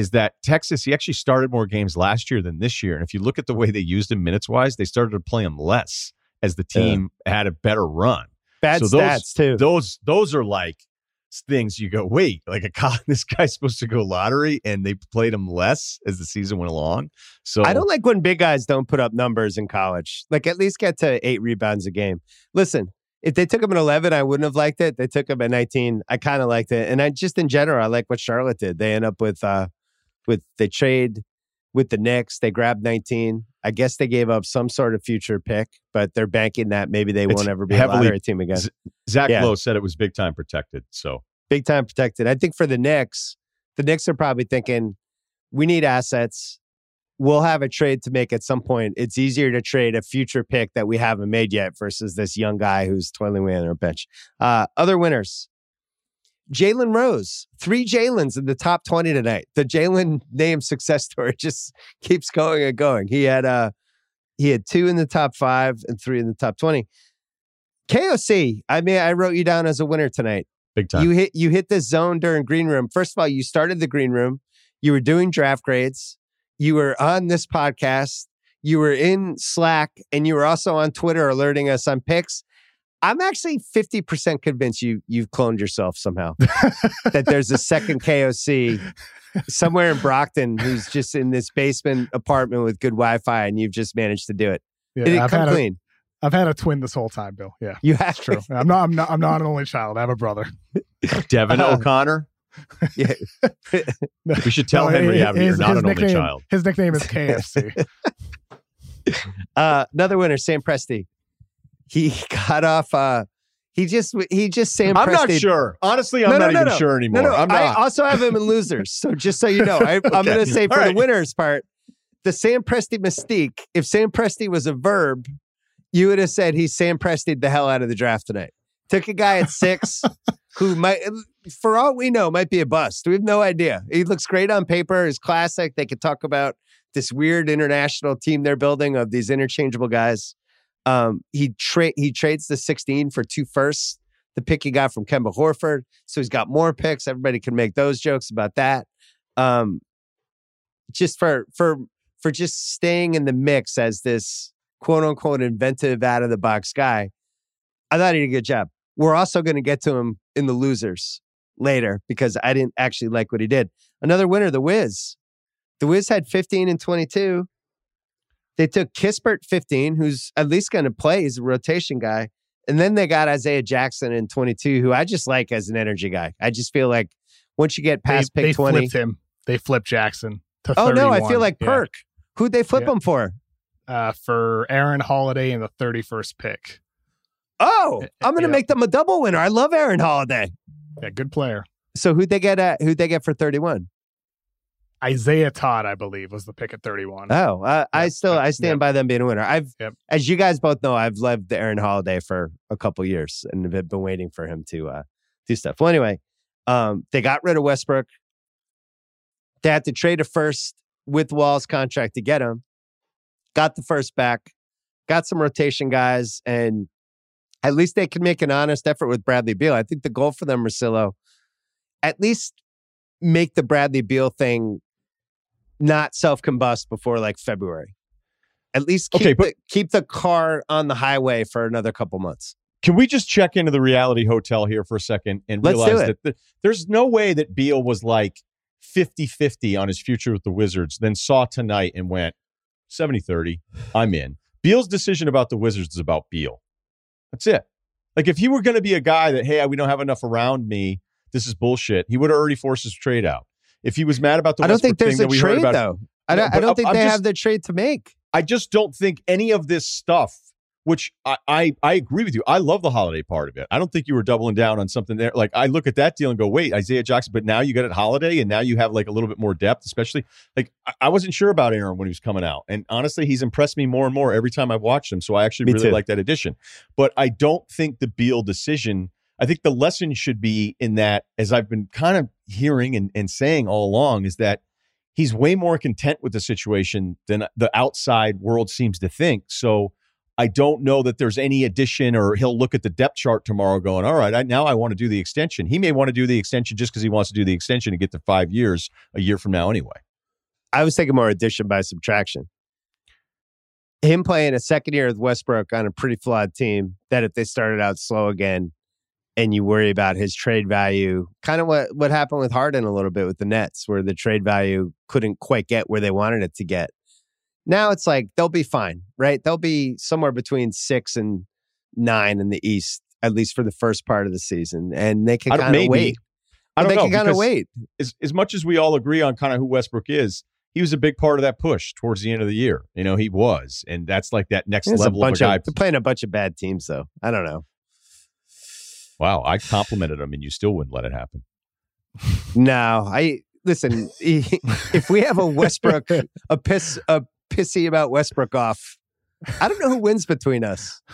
[SPEAKER 4] is that Texas, he actually started more games last year than this year. And if you look at the way they used him minutes wise, they started to play him less as the
[SPEAKER 2] Yeah.
[SPEAKER 4] team had a better run
[SPEAKER 2] Bad
[SPEAKER 4] So those-
[SPEAKER 2] stats too.
[SPEAKER 4] those those are like things you go wait like a this guy's supposed to go lottery and they played him less as the season went along so
[SPEAKER 2] I don't like when big guys don't put up numbers in college. Like at least get to eight rebounds a game. Listen, if they took him at 11, I wouldn't have liked it. They took him at 19. I kind of liked it. And I just in general, I like what Charlotte did. They end up with, uh, with they trade with the Knicks. They grabbed 19. I guess they gave up some sort of future pick, but they're banking that maybe they
[SPEAKER 4] It's
[SPEAKER 2] won't ever be a
[SPEAKER 4] heavily-
[SPEAKER 2] lottery team again.
[SPEAKER 4] Z- Zach
[SPEAKER 2] Yeah.
[SPEAKER 4] Lowe said it was big time protected. So
[SPEAKER 2] Big time protected. I think for the Knicks, the Knicks are probably thinking, we need assets. We'll have a trade to make at some point. It's easier to trade a future pick that we haven't made yet versus this young guy who's toiling away on our bench. Uh, other winners. Jalen Rose, three Jalen's in the top 20 tonight. The Jalen name success story just keeps going and going. He had uh he had two in the top five and three in the top 20. KOC, I mean, I wrote you down as a winner tonight.
[SPEAKER 4] big time.
[SPEAKER 2] You hit you hit this zone during green room. First of all, you started the green room. You were doing draft grades. You were on this podcast. You were in Slack, and you were also on Twitter alerting us on picks. I'm actually 50% convinced you you've cloned yourself somehow. that there's a second KOC somewhere in Brockton who's just in this basement apartment with good Wi-Fi, and you've just managed to do it.
[SPEAKER 3] Yeah,
[SPEAKER 2] didn't
[SPEAKER 3] I've
[SPEAKER 2] come
[SPEAKER 3] had a,
[SPEAKER 2] clean.
[SPEAKER 3] I've had a twin this whole time, Bill. Yeah,
[SPEAKER 2] You have
[SPEAKER 3] it's true. I'm not. I'm not. I'm not an only child. I have a brother.
[SPEAKER 4] Devin
[SPEAKER 2] Uh,
[SPEAKER 4] O'Connor.
[SPEAKER 2] Yeah.
[SPEAKER 4] We should tell
[SPEAKER 3] No,
[SPEAKER 4] Henry
[SPEAKER 3] his-
[SPEAKER 4] Avenue you're not
[SPEAKER 3] his
[SPEAKER 4] an only
[SPEAKER 3] nickname-
[SPEAKER 4] child.
[SPEAKER 3] His nickname is KFC.
[SPEAKER 2] Uh, another winner, Sam Presti. He got off. Uh, he just he just Sam.
[SPEAKER 4] I'm not sure. Honestly, I'm
[SPEAKER 2] No, no,
[SPEAKER 4] not
[SPEAKER 2] no,
[SPEAKER 4] even sure anymore.
[SPEAKER 2] No, no.
[SPEAKER 4] I'm
[SPEAKER 2] I
[SPEAKER 4] not.
[SPEAKER 2] also have him in losers. So just so you know, I, I'm
[SPEAKER 4] Okay.
[SPEAKER 2] going to say for
[SPEAKER 4] All
[SPEAKER 2] the winners part, the Sam Presti mystique. If Sam Presti was a verb, you would have said he Sam Presti the hell out of the draft tonight. Took a guy at six who might, for all we know, might be a bust. We have no idea. He looks great on paper. He's classic. They could talk about this weird international team they're building of these interchangeable guys. Um, he trade he trades the 16 for two firsts, the pick he got from Kemba Horford. So he's got more picks. Everybody can make those jokes about that. Um, just for for for just staying in the mix as this quote unquote inventive out of the box guy. I thought he did a good job. We're also going to get to him in the losers later because I didn't actually like what he did. Another winner, the Wiz. The Wiz had 15 and 22. They took Kispert 15, who's at least going to play. He's a rotation guy. And then they got Isaiah Jackson in 22, who I just like as an energy guy. I just feel like once you get past
[SPEAKER 3] they,
[SPEAKER 2] pick
[SPEAKER 3] they
[SPEAKER 2] 20.
[SPEAKER 3] flipped him. They flipped Jackson to
[SPEAKER 2] Oh, no, I feel like
[SPEAKER 3] Yeah.
[SPEAKER 2] Perk. Who'd they flip
[SPEAKER 3] Yeah.
[SPEAKER 2] him for?
[SPEAKER 3] uh, for Aaron Holiday in the 31st pick.
[SPEAKER 2] Oh,
[SPEAKER 3] Uh,
[SPEAKER 2] I'm going to
[SPEAKER 3] yeah.
[SPEAKER 2] make them a double winner. I love Aaron Holiday.
[SPEAKER 3] Yeah, good player.
[SPEAKER 2] So who'd they get at? Who'd they get for 31?
[SPEAKER 3] Isaiah Todd, I believe, was the pick at 31.
[SPEAKER 2] Oh, uh, I still I stand by them being a winner. I've,
[SPEAKER 3] Yep.
[SPEAKER 2] as you guys both know, I've loved the Aaron Holiday for a couple years and have been waiting for him to uh, do stuff. Well, anyway, um, they got rid of Westbrook. They had to trade a first with Wall's contract to get him. Got the first back. Got some rotation guys, and at least they can make an honest effort with Bradley Beal. I think the goal for them, Marcillo, at least make the Bradley Beal thing not self combust before like February. At least keep,
[SPEAKER 4] Okay, but-
[SPEAKER 2] the, keep the car on the highway for another couple months.
[SPEAKER 4] Can we just check into the reality hotel here for a second and
[SPEAKER 2] Let's
[SPEAKER 4] realize that the, there's no way that Beal was like 50 50 on his future with the Wizards, then saw tonight and went 70 30, I'm in. Beal's decision about the Wizards is about Beal. That's it. Like if he were going to be a guy that, hey, we don't have enough around me, this is bullshit, he would have already forced his trade out. If he was mad about the
[SPEAKER 2] I don't think there's a
[SPEAKER 4] that we heard
[SPEAKER 2] trade though. I don't, I don't think
[SPEAKER 4] I'm
[SPEAKER 2] they
[SPEAKER 4] just-
[SPEAKER 2] have the trade to make.
[SPEAKER 4] I just don't think any of this stuff, which I, I I agree with you. I love the holiday part of it. I don't think you were doubling down on something there. Like I look at that deal and go, wait, Isaiah Jackson, but now you got it holiday and now you have like a little bit more depth, especially like I, I wasn't sure about Aaron when he was coming out. And honestly, he's impressed me more and more every time I've watched him. So I actually
[SPEAKER 2] Me
[SPEAKER 4] really
[SPEAKER 2] too.
[SPEAKER 4] like that addition. But I don't think the Beal decision, I think the lesson should be in that, as I've been kind of hearing and, and saying all along, is that he's way more content with the situation than the outside world seems to think. So I don't know that there's any addition, or he'll look at the depth chart tomorrow, going, "All right, I, now I want to do the extension." He may want to do the extension just because he wants to do the extension and get to five years a year from now, anyway.
[SPEAKER 2] I was thinking more addition by subtraction. Him playing a second year with Westbrook on a pretty flawed team that if they started out slow again and you worry about his trade value, kind of what, what happened with Harden a little bit with the Nets, where the trade value couldn't quite get where they wanted it to get. Now it's like they'll be fine, right? They'll be somewhere between six and nine in the East, at least for the first part of the season. And they can kind of wait.
[SPEAKER 4] I don't
[SPEAKER 2] they
[SPEAKER 4] know They
[SPEAKER 2] can kind of wait.
[SPEAKER 4] As, as much as we all agree on kind of who Westbrook is, he was a big part of that push towards the end of the year. You know, he was, and that's like that next
[SPEAKER 2] a
[SPEAKER 4] level of a
[SPEAKER 2] bunch
[SPEAKER 4] guy.
[SPEAKER 2] of, they're playing a bunch of bad teams though. I don't know.
[SPEAKER 4] Wow, I complimented him, and you still wouldn't let it happen.
[SPEAKER 2] No, I listen. if we have a Westbrook, a piss, a pissy about Westbrook off, I don't know who wins between us.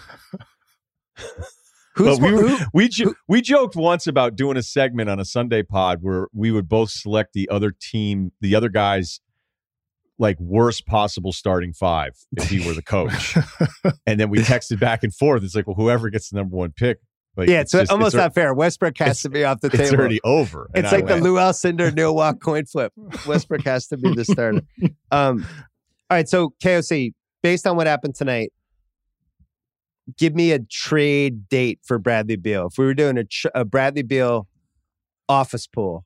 [SPEAKER 2] Who's
[SPEAKER 4] But we
[SPEAKER 2] who-
[SPEAKER 4] we jo- we joked once about doing a segment on a Sunday pod where we would both select the other team, the other guys, like worst possible starting five if he were the coach, and then we texted back and forth. It's like, well, whoever gets the number one pick, like,
[SPEAKER 2] yeah, it's,
[SPEAKER 4] just-
[SPEAKER 2] almost
[SPEAKER 4] al-
[SPEAKER 2] not fair. Westbrook has to be off the table.
[SPEAKER 4] It's already over.
[SPEAKER 2] It's
[SPEAKER 4] I
[SPEAKER 2] like the
[SPEAKER 4] went,
[SPEAKER 2] Lew Alcindor Neil Walk coin flip. Westbrook has to be the starter. Um, all right, so KOC, based on what happened tonight, give me a trade date for Bradley Beal. If we were doing a, tr- a Bradley Beal office pool,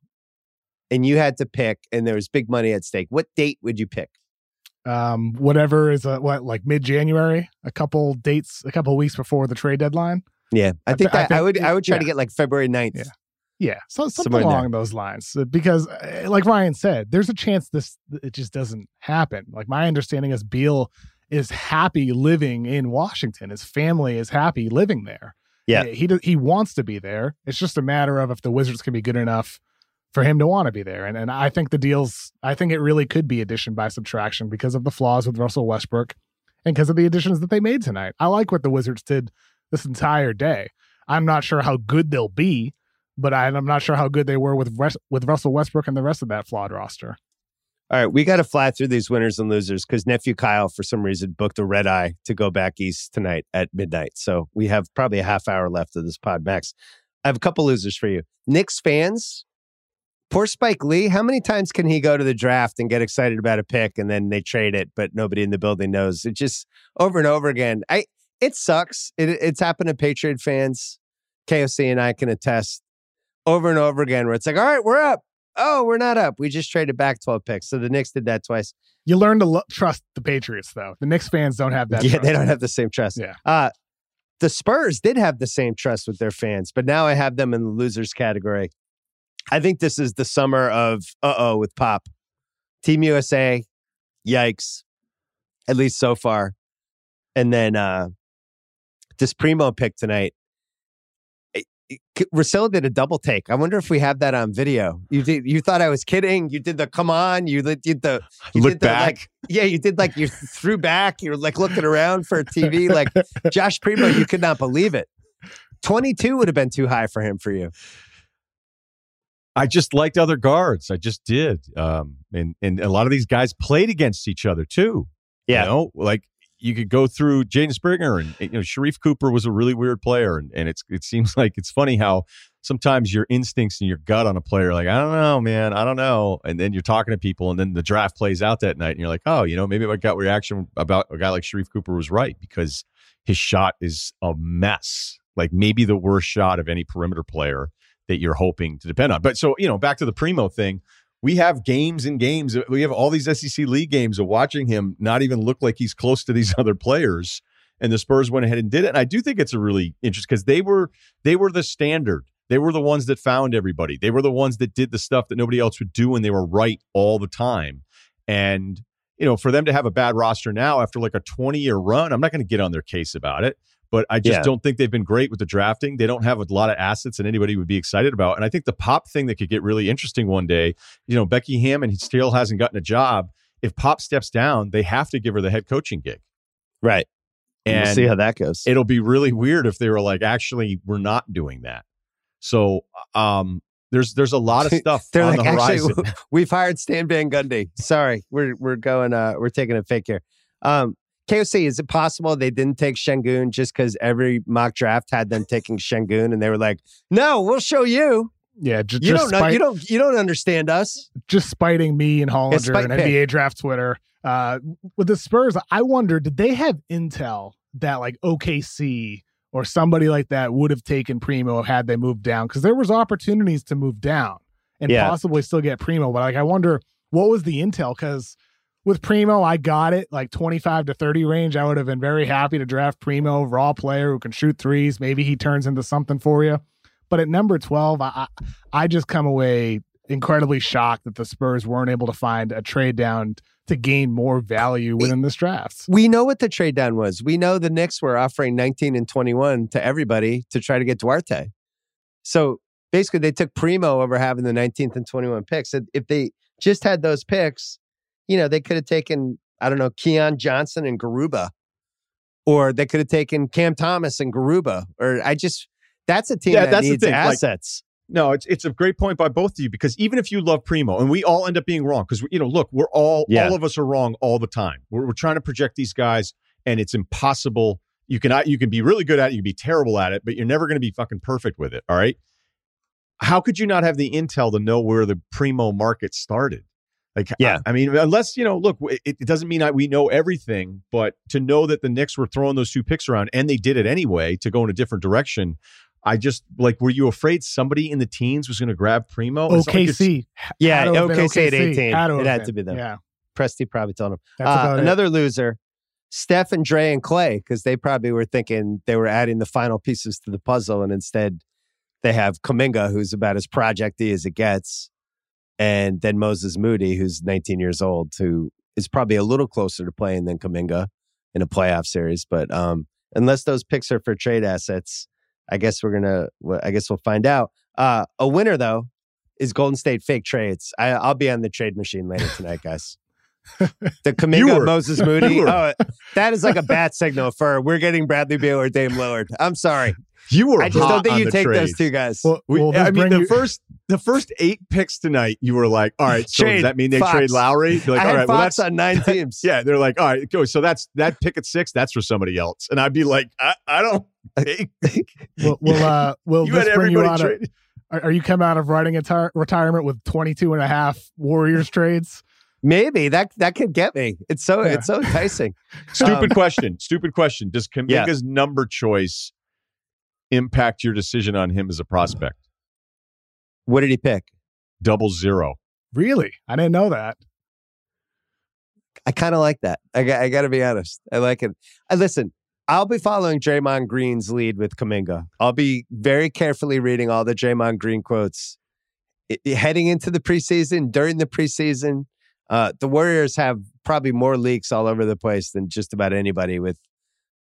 [SPEAKER 2] and you had to pick, and there was big money at stake, what date would you pick?
[SPEAKER 3] um, whatever is a, what like mid January, a couple dates, a couple weeks before the trade deadline.
[SPEAKER 2] Yeah, I
[SPEAKER 3] I
[SPEAKER 2] think
[SPEAKER 3] thi- I
[SPEAKER 2] that I,
[SPEAKER 3] think-
[SPEAKER 2] would I would try to get like February 9th.
[SPEAKER 3] Yeah. Yeah, so something
[SPEAKER 2] Somewhere
[SPEAKER 3] along those lines. Uh, Because, uh, like Ryen said, there's a chance this it just doesn't happen. Like my understanding is Beal is happy living in Washington. His family is happy living there.
[SPEAKER 2] Yeah.
[SPEAKER 3] he he wants to be there. It's just a matter of if the Wizards can be good enough for him to want to be there. And and I think the deals. I think it really could be addition by subtraction because of the flaws with Russell Westbrook and because of the additions that they made tonight. I like what the Wizards did this entire day. I'm not sure how good they'll be, but I, I'm not sure how good they were with with Russell Westbrook and the rest of that flawed roster.
[SPEAKER 2] All right, we got to fly through these winners and losers because nephew Kyle, for some reason, booked a red eye to go back east tonight at midnight. So we have probably a half hour left of this pod, Max. I have a couple losers for you. Knicks fans, poor Spike Lee. How many times can he go to the draft and get excited about a pick and then they trade it, but nobody in the building knows? It just over and over again. I it sucks. It, it's happened to Patriot fans. KOC and I can attest over and over again where it's like, all right, we're up. Oh, we're not up. We just traded back 12 picks. So the Knicks did that twice.
[SPEAKER 3] You learn to lo- trust the Patriots, though. The Knicks fans don't have that.
[SPEAKER 2] yeah,
[SPEAKER 3] trust.
[SPEAKER 2] they don't have the same trust.
[SPEAKER 3] Yeah.
[SPEAKER 2] Uh, the Spurs did have the same trust with their fans, but now I have them in the losers category. I think this is the summer of uh oh with Pop. Team USA, yikes. At least so far. And then uh this Primo pick tonight. it- did a double take. I wonder if we have that on video. You did. You thought I was kidding. You did the come on. You did the you
[SPEAKER 4] Look
[SPEAKER 2] did the,
[SPEAKER 4] back.
[SPEAKER 2] like, yeah, you did like you threw back. You're like looking around for a TV. Like Josh Primo, you could not believe it. 22 would have been too high for him for you.
[SPEAKER 4] I just liked other guards. I just did. Um, and and a lot of these guys played against each other too.
[SPEAKER 2] Yeah.
[SPEAKER 4] You know, like you could go through Jaden Springer and you know Sharife Cooper was a really weird player, and, and it's it seems like it's funny how sometimes your instincts and your gut on a player, like I don't know, man, I don't know, and then you're talking to people, and then the draft plays out that night, and you're like, oh, you know, maybe my gut reaction about a guy like Sharife Cooper was right because his shot is a mess, like maybe the worst shot of any perimeter player that you're hoping to depend on. But so you know, back to the Primo thing we have games and games. We have all these SEC league games of watching him not even look like he's close to these other players. And the Spurs went ahead and did it. And I do think it's a really interesting because they were they were the standard. They were the ones that found everybody. They were the ones that did the stuff that nobody else would do, and they were right all the time. And you know, for them to have a bad roster now after like a 20 year run, I'm not going to get on their case about it. But I just
[SPEAKER 2] Yeah.
[SPEAKER 4] don't think they've been great with the drafting. They don't have a lot of assets that anybody would be excited about. And I think the pop thing that could get really interesting one day, you know, Becky Hammon still hasn't gotten a job. If Pop steps down, they have to give her the head coaching gig.
[SPEAKER 2] Right.
[SPEAKER 4] And
[SPEAKER 2] we'll see how that goes.
[SPEAKER 4] it'll be really weird if they were like, actually, we're not doing that. So um there's there's a lot of stuff
[SPEAKER 2] They're
[SPEAKER 4] on
[SPEAKER 2] like,
[SPEAKER 4] the
[SPEAKER 2] actually,
[SPEAKER 4] horizon.
[SPEAKER 2] we've hired Stan Van Gundy. Sorry, we're we're going. Uh, we're taking a fake here. Um, KOC, is it possible they didn't take Sengun just because every mock draft had them taking Sengun, and they were like, "No, we'll show you.
[SPEAKER 3] Yeah, ju-
[SPEAKER 2] You
[SPEAKER 3] just
[SPEAKER 2] don't know.
[SPEAKER 3] spite-
[SPEAKER 2] You don't. You don't understand us."
[SPEAKER 3] just spiting me and Hollinger and
[SPEAKER 2] pick.
[SPEAKER 3] NBA draft Twitter. Uh, with the Spurs, I wonder did they have intel that like OKC or somebody like that would have taken Primo had they moved down? Because there was opportunities to move down and
[SPEAKER 2] Yeah.
[SPEAKER 3] possibly still get Primo. But like, I wonder what was the intel? Because with Primo, I got it like 25 to 30 range. I would have been very happy to draft Primo, raw player who can shoot threes. Maybe he turns into something for you. But at number 12, I, I just come away incredibly shocked that the Spurs weren't able to find a trade down to gain more value within this draft.
[SPEAKER 2] We know what the trade down was. We know the Knicks were offering 19 and 21 to everybody to try to get Duarte. So basically, they took Primo over having the 19th and 21 picks. If they just had those picks, you know, they could have taken, I don't know, Keon Johnson and Garuba, or they could have taken Cam Thomas and Garuba. Or I just, that's a team
[SPEAKER 4] Yeah,
[SPEAKER 2] that
[SPEAKER 4] that's the
[SPEAKER 2] needs
[SPEAKER 4] thing, like-
[SPEAKER 2] assets.
[SPEAKER 4] No, it's it's a great point by both of you because even if you love Primo, and we all end up being wrong because you know, look, we're all
[SPEAKER 2] Yeah.
[SPEAKER 4] all of us are wrong all the time. We're, we're trying to project these guys, and it's impossible. You can you can be really good at it, you can be terrible at it, but you're never going to be fucking perfect with it. All right. How could you not have the intel to know where the Primo market started? Like,
[SPEAKER 2] Yeah.
[SPEAKER 4] I, I mean, unless you know, look, it, it doesn't mean that we know everything, but to know that the Knicks were throwing those two picks around and they did it anyway to go in a different direction. I just like, were you afraid somebody in the teens was going to grab Primo? It's not like it's-
[SPEAKER 3] OKC.
[SPEAKER 2] Yeah,
[SPEAKER 3] Had to have been
[SPEAKER 2] OKC at 18.
[SPEAKER 3] Had
[SPEAKER 2] It had
[SPEAKER 3] been.
[SPEAKER 2] to be them.
[SPEAKER 3] Yeah.
[SPEAKER 2] Presti probably told him. Uh,
[SPEAKER 3] about it.
[SPEAKER 2] another loser, Steph and Dre and Clay, because they probably were thinking they were adding the final pieces to the puzzle, and instead they have Kuminga, who's about as projecty as it gets, and then Moses Moody, who's 19 years old, who is probably a little closer to playing than Kuminga in a playoff series. But um, unless those picks are for trade assets, I guess we're gonna. I guess we'll find out. Uh, a winner though is Golden State fake trades. I, I'll be on the trade machine later tonight, guys. The
[SPEAKER 4] Kuminga
[SPEAKER 2] Moses Moody. Oh, that is like a bat signal for we're getting Bradley Beal or Dame Lillard. I'm sorry.
[SPEAKER 4] You were.
[SPEAKER 2] I just
[SPEAKER 4] hot
[SPEAKER 2] don't think you
[SPEAKER 4] the
[SPEAKER 2] take those two guys.
[SPEAKER 3] Well,
[SPEAKER 4] We,
[SPEAKER 3] will this
[SPEAKER 4] I mean, the
[SPEAKER 3] you-
[SPEAKER 4] first the first eight picks tonight, you were like, all right, so
[SPEAKER 2] Trade
[SPEAKER 4] does that mean they
[SPEAKER 2] Fox.
[SPEAKER 4] trade Lowry? You're like,
[SPEAKER 2] I
[SPEAKER 4] all
[SPEAKER 2] had
[SPEAKER 4] right, well that's
[SPEAKER 2] on nine teams.
[SPEAKER 4] yeah. They're like, all right, go. So that's that pick at six. That's for somebody else, and I'd be like, I, I don't. think
[SPEAKER 3] will, will, uh, will
[SPEAKER 4] you
[SPEAKER 3] this
[SPEAKER 4] had
[SPEAKER 3] bring you
[SPEAKER 4] everybody
[SPEAKER 3] out of, are, are you coming out of writing a tar- retirement with 22 and a half Warriors trades?
[SPEAKER 2] Maybe that that could get me. It's so
[SPEAKER 3] Yeah.
[SPEAKER 2] it's so enticing.
[SPEAKER 4] Stupid
[SPEAKER 2] Um,
[SPEAKER 4] question. Stupid question. Does
[SPEAKER 2] Yeah.
[SPEAKER 4] Kuminga's number choice impact your decision on him as a prospect?
[SPEAKER 2] What did he pick?
[SPEAKER 4] Double zero.
[SPEAKER 3] Really? I didn't know that.
[SPEAKER 2] I kind of like that. I got, I got to be honest. I like it. I listen. I'll be following Draymond Green's lead with Kuminga. I'll be very carefully reading all the Draymond Green quotes I- I- heading into the preseason. During the preseason, uh, the Warriors have probably more leaks all over the place than just about anybody. With,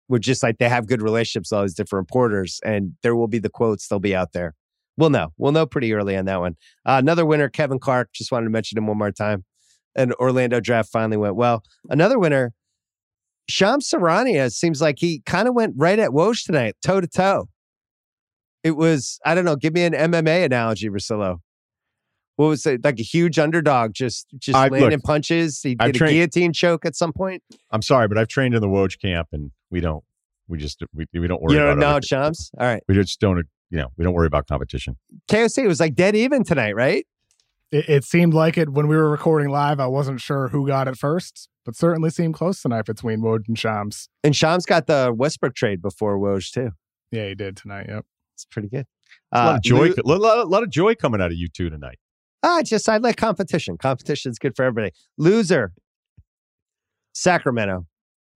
[SPEAKER 2] with just like they have good relationships all these different reporters, and there will be the quotes. They'll be out there. We'll know. We'll know pretty early on that one. Uh, another winner, Kevin Clark. Just wanted to mention him one more time an Orlando draft finally went well. Another winner, Shams Charania, seems like he kind of went right at Woj tonight, toe to toe. It was, I don't know, give me an MMA analogy, Russillo. What was it? Like a huge underdog, just just
[SPEAKER 4] I-
[SPEAKER 2] landing punches. He
[SPEAKER 4] I've
[SPEAKER 2] did a
[SPEAKER 4] trained-
[SPEAKER 2] guillotine choke at some point.
[SPEAKER 4] I'm sorry, but I've trained in the Woj camp, and we don't. We just we, we don't worry
[SPEAKER 2] You don't know
[SPEAKER 4] other-
[SPEAKER 2] Shams? All right.
[SPEAKER 4] We just don't. You know, we don't worry about competition.
[SPEAKER 2] KOC was like dead even tonight, right?
[SPEAKER 3] It, it seemed like it when we were recording live. I wasn't sure who got it first, but certainly seemed close tonight between Woj and Shams.
[SPEAKER 2] And Shams got the Westbrook trade before Woj, too.
[SPEAKER 3] Yeah, he did tonight. Yep.
[SPEAKER 2] It's pretty good.
[SPEAKER 4] A lot
[SPEAKER 2] Uh,
[SPEAKER 4] of joy.
[SPEAKER 2] Lou-
[SPEAKER 4] A lot, a lot of joy coming out of you two tonight.
[SPEAKER 2] I just I like competition. Competition's good for everybody. Loser, Sacramento.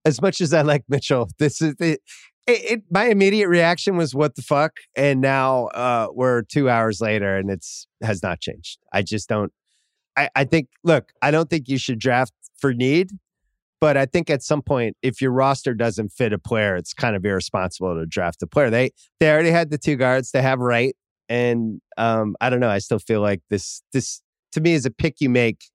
[SPEAKER 2] As much as I like Mitchell, this is the. It, it, my immediate reaction was what the fuck, and now uh, we're two hours later, and it's has not changed. I just don't. I, I think. Look, I don't think you should draft for need, but I think at some point, if your roster doesn't fit a player, it's kind of irresponsible to draft a player. They they already had the two guards. They have right, and um, I don't know. I still feel like this this to me is a pick you make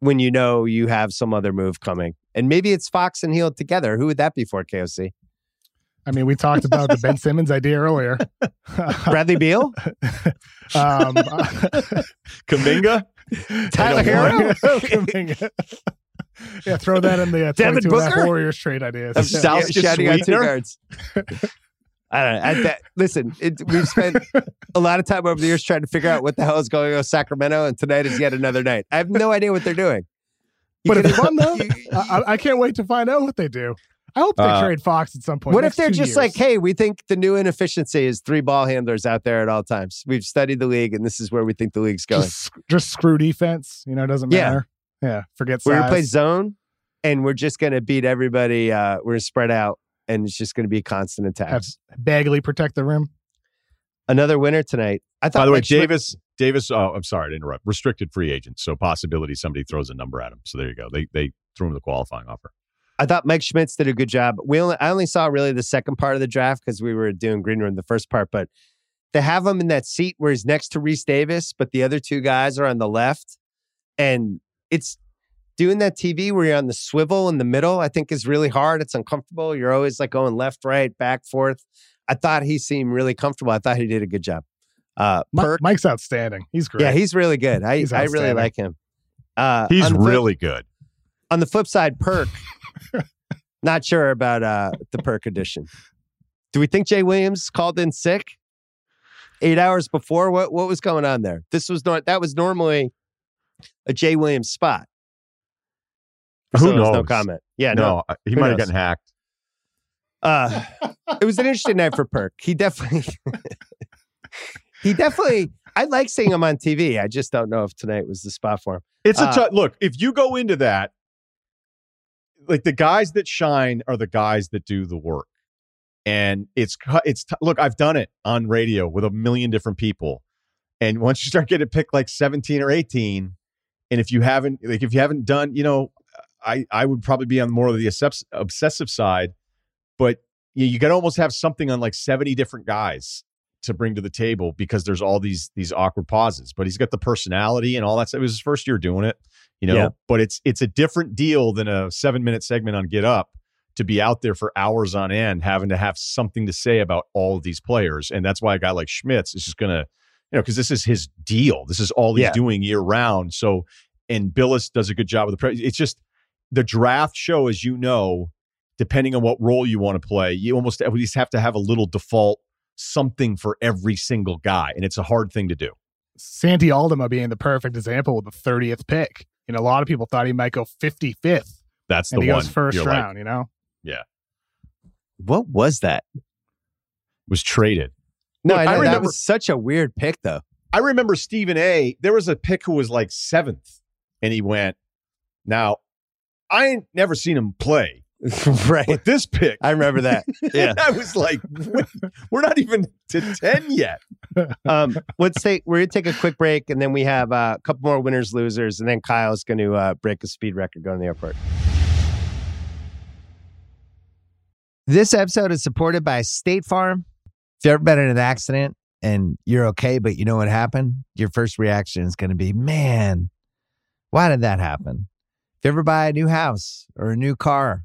[SPEAKER 2] when you know you have some other move coming, and maybe it's Fox and Hield together. Who would that be for KOC?
[SPEAKER 3] I mean, we talked about the Ben Simmons idea earlier.
[SPEAKER 2] Bradley Beal,
[SPEAKER 3] um,
[SPEAKER 4] Kuminga.
[SPEAKER 2] Tyler
[SPEAKER 4] Herro?
[SPEAKER 3] Kuminga. yeah, throw that in the uh,
[SPEAKER 2] Devin
[SPEAKER 3] 22 and a half
[SPEAKER 2] Booker?
[SPEAKER 3] Warriors trade ideas.
[SPEAKER 4] Of
[SPEAKER 3] Yeah.
[SPEAKER 4] South-
[SPEAKER 2] Yeah, shouting out two guards. I don't know. I, that, listen, it, we've spent a lot of time over the years trying to figure out what the hell is going on with Sacramento, and tonight is yet another night. I have no idea what they're doing. You
[SPEAKER 3] But
[SPEAKER 2] could-
[SPEAKER 3] it's fun though.
[SPEAKER 2] you-
[SPEAKER 3] I, I- I can't wait to find out what they do. I hope they
[SPEAKER 4] Uh,
[SPEAKER 3] trade Fox at some point.
[SPEAKER 2] what if they're just
[SPEAKER 3] years.
[SPEAKER 2] like, hey, we think the new inefficiency is three ball handlers out there at all times. We've studied the league, and this is where we think the league's going.
[SPEAKER 3] just, just screw defense? You know, it doesn't matter. Yeah, yeah forget
[SPEAKER 2] We're gonna play zone, and we're just gonna beat everybody. Uh, we're gonna spread out, and it's just gonna be constant
[SPEAKER 3] Have
[SPEAKER 2] attacks.
[SPEAKER 3] Bagley protect the rim.
[SPEAKER 2] Another winner tonight. I thought.
[SPEAKER 4] By the way,
[SPEAKER 2] Mike Schmitz-
[SPEAKER 4] Davis. Oh, I'm sorry to interrupt. Restricted free agent, so possibility somebody throws a number at him. So there you go. They they threw him the qualifying offer.
[SPEAKER 2] I thought Mike Schmitz did a good job. We only I only saw really the second part of the draft because we were doing green room the first part, but to have him in that seat where he's next to Rece Davis, but the other two guys are on the left, and it's doing that TV where you're on the swivel in the middle. I think is really hard. It's uncomfortable. You're always like going left, right, back, forth. I thought he seemed really comfortable. I thought he did a good job. Uh, Perk,
[SPEAKER 3] Mike's outstanding. He's great.
[SPEAKER 2] yeah, he's really good. I I really like him. Uh,
[SPEAKER 4] He's
[SPEAKER 2] on the flip-
[SPEAKER 4] really good.
[SPEAKER 2] on the flip side, Perk. not sure about uh, the Perk edition. Do we think Jay Williams called in sick eight hours before? What what was going on there? This was not that was normally a Jay Williams spot.
[SPEAKER 4] Who
[SPEAKER 2] So there's No comment. Yeah, no.
[SPEAKER 4] no, uh, he
[SPEAKER 2] Who
[SPEAKER 4] might have gotten hacked.
[SPEAKER 2] Uh, it was an interesting night for Perk. He definitely, he definitely. I like seeing him on TV. I just don't know if tonight was the spot for him.
[SPEAKER 4] It's a
[SPEAKER 2] Uh,
[SPEAKER 4] tough look. If you go into that, like the guys that shine are the guys that do the work, and it's it's t- look. I've done it on radio with a million different people, and once you start getting picked like seventeen or eighteen, and if you haven't like if you haven't done, you know, I I would probably be on more of the obsessive side, but you, you got to almost have something on like seventy different guys to bring to the table because there's all these these awkward pauses. But he's got the personality and all that. stuff. It was his first year doing it, you know.
[SPEAKER 2] Yeah.
[SPEAKER 4] But it's it's a different deal than a seven minute segment on Get Up to be out there for hours on end, having to have something to say about all of these players. And that's why a guy like Schmitz is just gonna, you know, because this is his deal. This is all he's
[SPEAKER 2] Yeah.
[SPEAKER 4] doing year round. So and Bilas does a good job with the pre- it's just the draft show, as you know, depending on what role you want to play, you almost at least have to have a little default something for every single guy. And it's a hard thing to do.
[SPEAKER 3] Santi Aldama being the perfect example with the 30th pick. You know, a lot of people thought he might go 55th,
[SPEAKER 4] That's
[SPEAKER 3] and
[SPEAKER 4] the
[SPEAKER 3] he
[SPEAKER 4] one.
[SPEAKER 3] goes first
[SPEAKER 4] you're like,
[SPEAKER 3] round. you know, Yeah.
[SPEAKER 2] What was that?
[SPEAKER 4] was traded.
[SPEAKER 2] No,
[SPEAKER 4] Look,
[SPEAKER 2] I
[SPEAKER 4] I
[SPEAKER 2] know that was such a weird pick, though.
[SPEAKER 4] I remember Stephen A. There was a pick who was like seventh, and he went. Now, I ain't never seen him play,
[SPEAKER 2] right.
[SPEAKER 4] but this pick,
[SPEAKER 2] I remember that. Yeah.
[SPEAKER 4] I was like, we're not even to ten yet.
[SPEAKER 2] um, let's take we're gonna take a quick break, and then we have uh, a couple more winners, losers, and then Kyle's going to uh, break a speed record going to the airport.
[SPEAKER 5] This episode is supported by State Farm. If you've ever been in an accident and you're okay, but you know what happened, your first reaction is going to be, man, why did that happen? If you ever buy a new house or a new car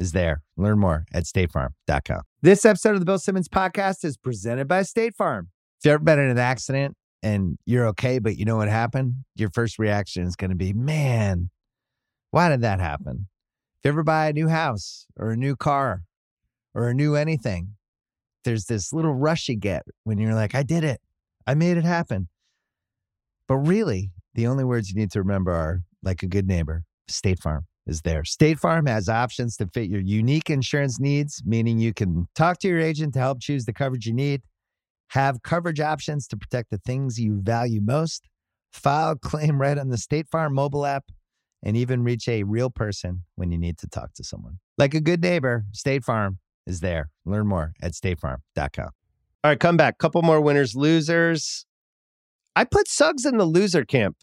[SPEAKER 5] is there. Learn more at statefarm.com. This episode of the Bill Simmons podcast is presented by State Farm. If you've ever been in an accident and you're okay, but you know what happened, your first reaction is going to be, man, why did that happen? If you ever buy a new house or a new car or a new anything, there's this little rush you get when you're like, I did it. I made it happen. But really, the only words you need to remember are like a good neighbor, State Farm is there. State Farm has options to fit your unique insurance needs, meaning you can talk to your agent to help choose the coverage you need, have coverage options to protect the things you value most, file claim right on the State Farm mobile app, and even reach a real person when you need to talk to someone. Like a good neighbor, State Farm is there. Learn more at statefarm.com.
[SPEAKER 2] All right, come back. Couple more winners, losers. I put Suggs in the loser camp,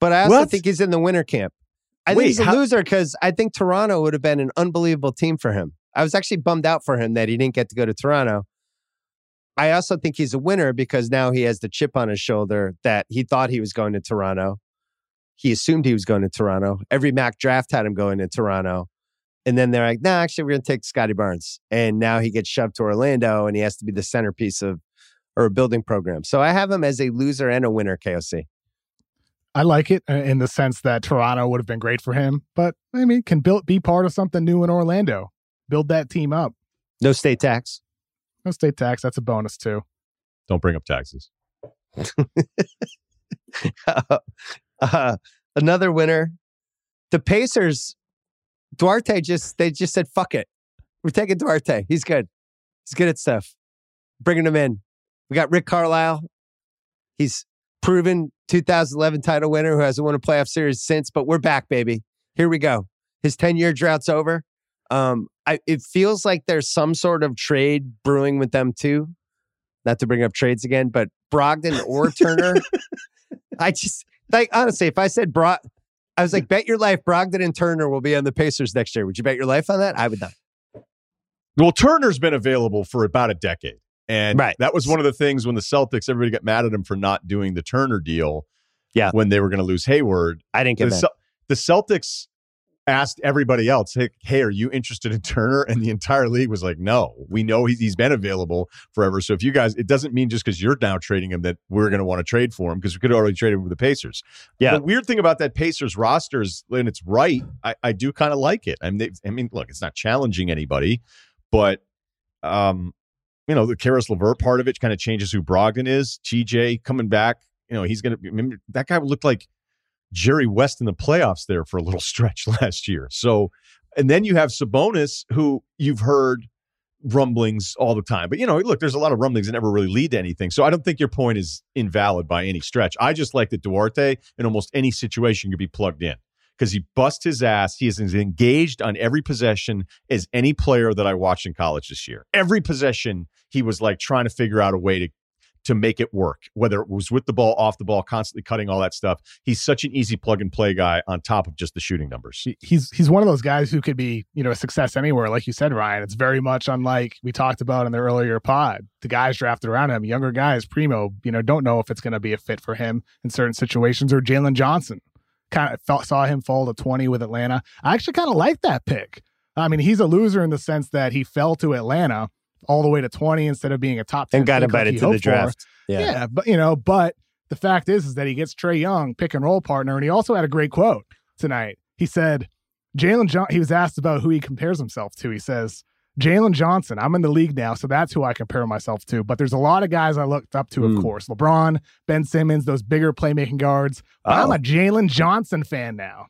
[SPEAKER 2] but I also
[SPEAKER 4] What?
[SPEAKER 2] think he's in the winner camp. I
[SPEAKER 4] Wait,
[SPEAKER 2] think he's a
[SPEAKER 4] how-
[SPEAKER 2] loser because I think Toronto would have been an unbelievable team for him. I was actually bummed out for him that he didn't get to go to Toronto. I also think he's a winner because now he has the chip on his shoulder that he thought he was going to Toronto. He assumed he was going to Toronto. Every Mac draft had him going to Toronto. And then they're like, nah, actually, we're going to take Scottie Barnes. And now he gets shoved to Orlando and he has to be the centerpiece of or a building program. So I have him as a loser and a winner, KOC.
[SPEAKER 3] I like it uh, in the sense that Toronto would have been great for him, but I mean, can build be part of something new in Orlando, build that team up.
[SPEAKER 2] No state tax.
[SPEAKER 3] No state tax, that's a bonus too.
[SPEAKER 4] Don't bring up taxes.
[SPEAKER 2] uh, another winner. The Pacers, Duarte just they just said, fuck it. We're taking Duarte. He's good. He's good at stuff. Bringing him in. We got Rick Carlisle. He's proven 2011 title winner who hasn't won a playoff series since, but we're back, baby. Here we go. His 10 year drought's over. Um, I, it feels like there's some sort of trade brewing with them too. Not to bring up trades again, but Brogdon or Turner. I just like honestly, if I said Brog, I was like, bet your life Brogdon and Turner will be on the Pacers next year. Would you bet your life on that? I would not.
[SPEAKER 4] Well, Turner's been available for about a decade. And
[SPEAKER 2] Right.
[SPEAKER 4] that was one of the things when the Celtics, everybody got mad at him for not doing the Turner deal.
[SPEAKER 2] Yeah.
[SPEAKER 4] When they were going to lose Hayward.
[SPEAKER 2] I didn't get
[SPEAKER 4] The. Cel- the Celtics asked everybody else, hey, hey, are you interested in Turner? And the entire league was like, no, we know he's, he's been available forever. So if you guys, it doesn't mean just because you're now trading him that we're going to want to trade for him because we could already trade him with the Pacers.
[SPEAKER 2] Yeah.
[SPEAKER 4] The weird thing about that Pacers roster is, and it's right, I, I do kind of like it. I mean, they, I mean, look, it's not challenging anybody, but um, you know, the Caris LeVert part of it kind of changes who Brogdon is. TJ coming back, you know, he's going to that guy looked like Jerry West in the playoffs there for a little stretch last year. So, and then you have Sabonis, who you've heard rumblings all the time. But, you know, look, there's a lot of rumblings that never really lead to anything. So I don't think your point is invalid by any stretch. I just like that Duarte in almost any situation could be plugged in because he bust his ass. He is as engaged on every possession as any player that I watched in college this year. Every possession, he was like trying to figure out a way to to make it work, whether it was with the ball, off the ball, constantly cutting all that stuff. He's such an easy plug and play guy on top of just the shooting numbers.
[SPEAKER 3] He's he's one of those guys who could be you know a success anywhere like you said ryan it's very much unlike we talked about in the earlier pod the guys drafted around him younger guys primo you know don't know if it's going to be a fit for him in certain situations or jalen johnson kind of felt, saw him fall to 20 with atlanta i actually kind of like that pick i mean he's a loser in the sense that he fell to atlanta all the way to 20 instead of being a top 10
[SPEAKER 2] and got
[SPEAKER 3] like
[SPEAKER 2] invited
[SPEAKER 3] he
[SPEAKER 2] to the draft.
[SPEAKER 3] Yeah.
[SPEAKER 2] Yeah.
[SPEAKER 3] but you know, but the fact is, is that he gets Trae Young pick and roll partner, and he also had a great quote tonight. He said, "Jalen John." He was asked about who he compares himself to. He says, "Jalen Johnson. I'm in the league now, so that's who I compare myself to. But there's a lot of guys I looked up to, of
[SPEAKER 2] Hmm.
[SPEAKER 3] course, LeBron, Ben Simmons, those bigger playmaking guards. But I'm
[SPEAKER 2] Oh.
[SPEAKER 3] a Jalen Johnson fan now."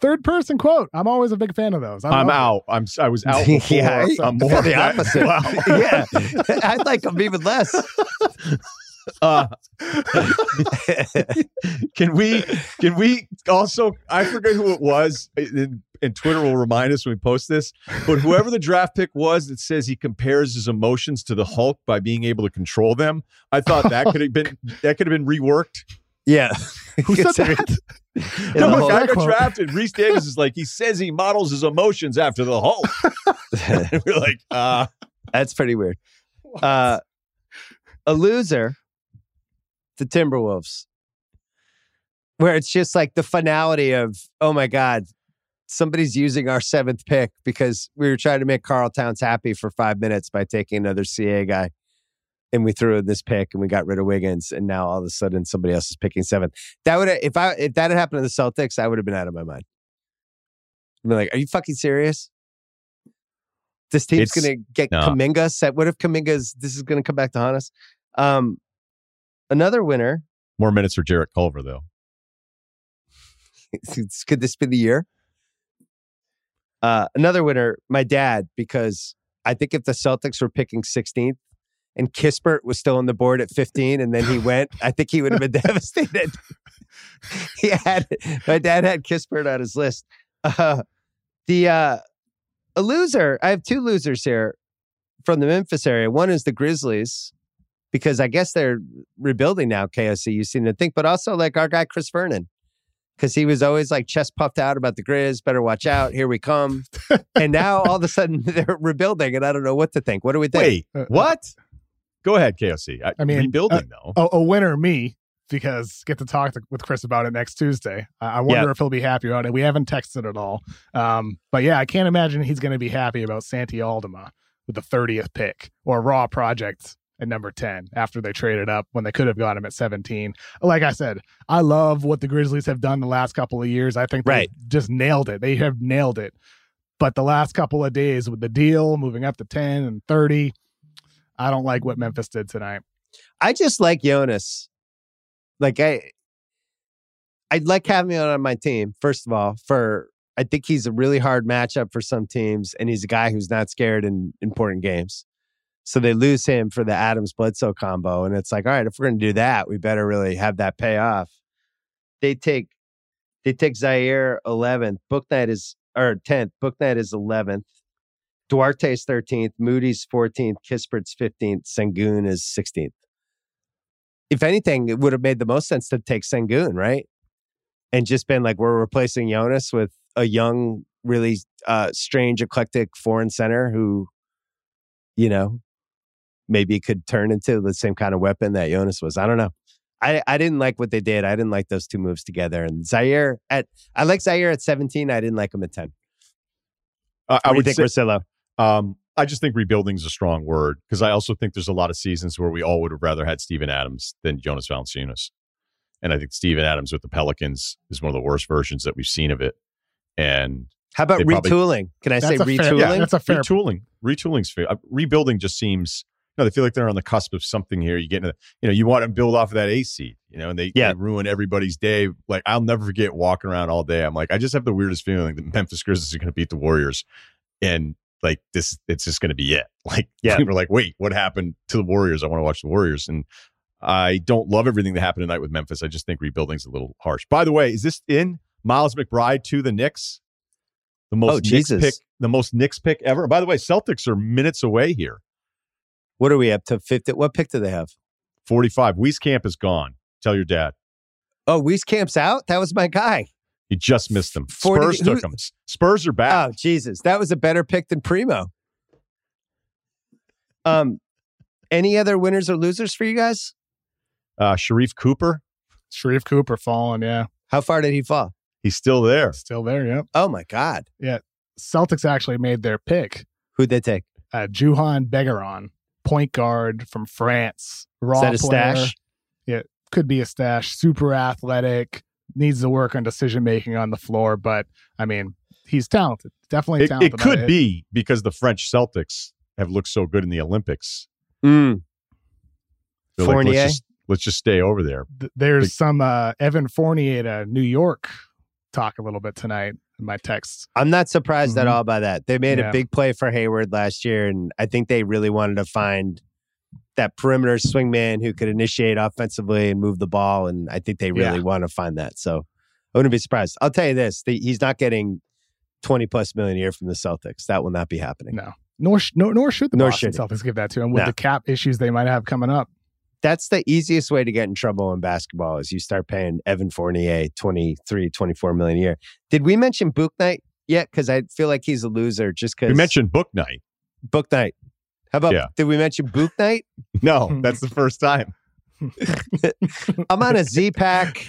[SPEAKER 3] Third person quote. I'm always a big fan of those. I
[SPEAKER 4] I'm out. I'm I was out before.
[SPEAKER 2] yeah,
[SPEAKER 4] I'm
[SPEAKER 2] more
[SPEAKER 4] more
[SPEAKER 2] the opposite.
[SPEAKER 4] Wow.
[SPEAKER 2] yeah, I like him even less.
[SPEAKER 4] Uh, can we can we also I forget who it was and, and Twitter will remind us when we post this but whoever the draft pick was that says he compares his emotions to the Hulk by being able to control them I thought that could have been that could have been reworked.
[SPEAKER 2] Yeah,
[SPEAKER 3] Who said that?
[SPEAKER 2] Yeah,
[SPEAKER 4] no,
[SPEAKER 2] the
[SPEAKER 4] guy got drafted Rece Davis is like he says he models his emotions after the Hulk. We're like uh.
[SPEAKER 2] That's pretty weird. Uh, a loser, the Timberwolves, where it's just like the finality of, oh my God, somebody's using our seventh pick because we were trying to make Karl Towns happy for five minutes by taking another CA guy. And we threw in this pick and we got rid of Wiggins. And now all of a sudden somebody else is picking seventh. That would if I if that had happened to the Celtics, I would have been out of my mind. I'd be like, are you fucking serious? This team's
[SPEAKER 4] It's-
[SPEAKER 2] gonna get
[SPEAKER 4] no.
[SPEAKER 2] Kuminga set. What if Kuminga's this is gonna come back to haunt us? Um another winner.
[SPEAKER 4] more minutes for Jarrett Culver though
[SPEAKER 2] Could this be the year? Uh another winner, my dad, because I think if the Celtics were picking 16th and Kispert was still on the board at 15 and then he went, I think he would have been devastated. he had my dad had Kispert on his list. Uh, the uh, a loser. I have two losers here from the Memphis area. One is the Grizzlies because I guess they're rebuilding now. KOC, you seem to think, but also like our guy Chris Vernon because he was always like chest puffed out about the Grizz. Better watch out. Here we come. and now all of a sudden they're rebuilding, and I don't know what to think. What do we think?
[SPEAKER 4] wait
[SPEAKER 3] Uh,
[SPEAKER 4] what go ahead KOC I,
[SPEAKER 3] I mean,
[SPEAKER 4] rebuilding though
[SPEAKER 3] a, a winner, me, because get to talk to, with Chris about it next Tuesday. I, I wonder
[SPEAKER 2] Yeah.
[SPEAKER 3] if he'll be happy about it. We haven't texted at all, um, but yeah, I can't imagine he's going to be happy about Santi Aldama with the thirtieth pick or Raw Project at number ten after they traded up when they could have got him at seventeen. Like I said, I love what the Grizzlies have done the last couple of years. I think they
[SPEAKER 2] Right.
[SPEAKER 3] just nailed it. They have nailed it. But the last couple of days with the deal moving up to ten and thirty, I don't like what Memphis did tonight.
[SPEAKER 2] I just like Jonas Like I, I'd like having him on my team. First of all, for I think he's a really hard matchup for some teams, and he's a guy who's not scared in important games. So they lose him for the Adams Bledsoe combo, and it's like, all right, if we're going to do that, we better really have that pay off. They take they take Ziaire eleventh, Bouknight is or tenth, Bouknight is eleventh, Duarte's thirteenth, Moody's fourteenth, Kispert's fifteenth, Sengun is sixteenth. If anything, it would have made the most sense to take Sengun, right? And just been like, we're replacing Jonas with a young, really uh, strange, eclectic foreign center who, you know, maybe it could turn into the same kind of weapon that Jonas was. I don't know. I, I didn't like what they did. I didn't like those two moves together. And Ziaire at I like Ziaire at 17. I didn't like him at 10.
[SPEAKER 4] Uh,
[SPEAKER 2] What
[SPEAKER 4] I
[SPEAKER 2] do you
[SPEAKER 4] would
[SPEAKER 2] think,
[SPEAKER 4] say,
[SPEAKER 2] Russillo?
[SPEAKER 4] um, I just think rebuilding is a strong word because I also think there's a lot of seasons where we all would have rather had Steven Adams than Jonas Valanciunas. And I think Steven Adams with the Pelicans is one of the worst versions that we've seen of it. And
[SPEAKER 2] How about
[SPEAKER 4] They probably-
[SPEAKER 2] retooling? Can I say
[SPEAKER 3] That's a fair-
[SPEAKER 2] retooling?
[SPEAKER 3] yeah, that's a fair
[SPEAKER 4] retooling, retooling's fair. Uh, rebuilding just seems. No, they feel like they're on the cusp of something here. You get into, you know, you want to build off of that A seed, you know, and they,
[SPEAKER 2] Yeah.
[SPEAKER 4] they ruin everybody's day. Like I'll never forget walking around all day. I'm like, I just have the weirdest feeling that Memphis Grizzlies are going to beat the Warriors, and like this, it's just going to be it. Like,
[SPEAKER 2] Yeah.
[SPEAKER 4] we're like, wait, what happened to the Warriors? I want to watch the Warriors, and I don't love everything that happened tonight with Memphis. I just think rebuilding's a little harsh. By the way, is this in Miles McBride to the Knicks? The most
[SPEAKER 2] Oh,
[SPEAKER 4] Knicks pick, the most Knicks pick ever. By the way, Celtics are minutes away here.
[SPEAKER 2] What are we up to? 50? What pick do they have?
[SPEAKER 4] 45. Wieskamp is gone. Tell your dad.
[SPEAKER 2] Oh, Wieskamp's out? That was my guy.
[SPEAKER 4] You just missed him.
[SPEAKER 2] 40
[SPEAKER 4] Spurs
[SPEAKER 2] who-
[SPEAKER 4] took him. Spurs are back.
[SPEAKER 2] Oh, Jesus. That was a better pick than Primo. Um, any other winners or losers for you guys?
[SPEAKER 4] Uh, Sharife Cooper,
[SPEAKER 3] Sharife Cooper falling, yeah.
[SPEAKER 2] How far did he fall?
[SPEAKER 4] he's still there.
[SPEAKER 3] Still there, yep.
[SPEAKER 2] Oh my God. Yeah.
[SPEAKER 3] Celtics actually made their pick.
[SPEAKER 2] Who'd they take?
[SPEAKER 3] Uh, Juhann Begarin, point guard from France. Raw
[SPEAKER 2] Is that a
[SPEAKER 3] player.
[SPEAKER 2] stash?
[SPEAKER 3] Yeah, could be a stash. Super athletic. Needs to work on decision making on the floor, but I mean, he's talented. Definitely
[SPEAKER 4] It,
[SPEAKER 3] talented.
[SPEAKER 4] it could
[SPEAKER 3] I-
[SPEAKER 4] be because the French Celtics have looked so good in the Olympics.
[SPEAKER 2] Mm.
[SPEAKER 4] They're like,
[SPEAKER 2] Fournier?
[SPEAKER 4] let's, just, let's just stay over there.
[SPEAKER 3] th- there's some uh, Evan Fournier to New York talk a little bit tonight in my texts.
[SPEAKER 2] I'm not surprised at
[SPEAKER 3] Mhm.
[SPEAKER 2] all by that. They made
[SPEAKER 3] Yeah.
[SPEAKER 2] a big play for Hayward last year, and I think they really wanted to find that perimeter swingman who could initiate offensively and move the ball. And I think they really
[SPEAKER 3] Yeah.
[SPEAKER 2] want to find that. So I wouldn't be surprised. I'll tell you this: the, he's not getting 20 plus million a year from the Celtics. That will not be happening.
[SPEAKER 3] No, nor sh- nor, nor should the
[SPEAKER 2] Nor
[SPEAKER 3] Boston
[SPEAKER 2] should
[SPEAKER 3] Celtics give that to him with
[SPEAKER 2] No.
[SPEAKER 3] the cap issues they might have coming up.
[SPEAKER 2] That's the easiest way to get in trouble in basketball is you start paying Evan Fournier 23, 24 million a year. Did we mention Bouknight yet? Because I feel like he's a loser just because
[SPEAKER 4] We mentioned Bouknight.
[SPEAKER 2] Book Night. How about
[SPEAKER 4] Yeah.
[SPEAKER 2] did we mention Bouknight?
[SPEAKER 4] No, that's the first time.
[SPEAKER 2] I'm on a Z pack.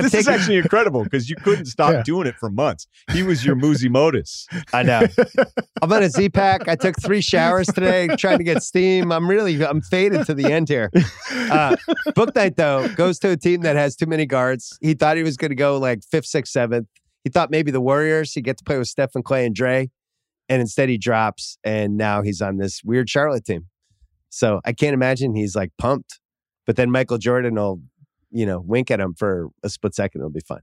[SPEAKER 4] This is actually incredible because you couldn't stop
[SPEAKER 3] Yeah.
[SPEAKER 4] doing it for months. He was your Muzi Modus.
[SPEAKER 2] I know. I'm on a Z pack. I took three showers today trying to get steam. I'm really I'm faded to the end here. Uh, Bouknight though goes to a team that has too many guards. He thought he was going to go like fifth, sixth, seventh. He thought maybe the Warriors. He'd get to play with Stephen Clay and Dre, and instead he drops, and now he's on this weird Charlotte team. So I can't imagine he's like pumped. But then Michael Jordan will, you know, wink at him for a split second. It'll be fun.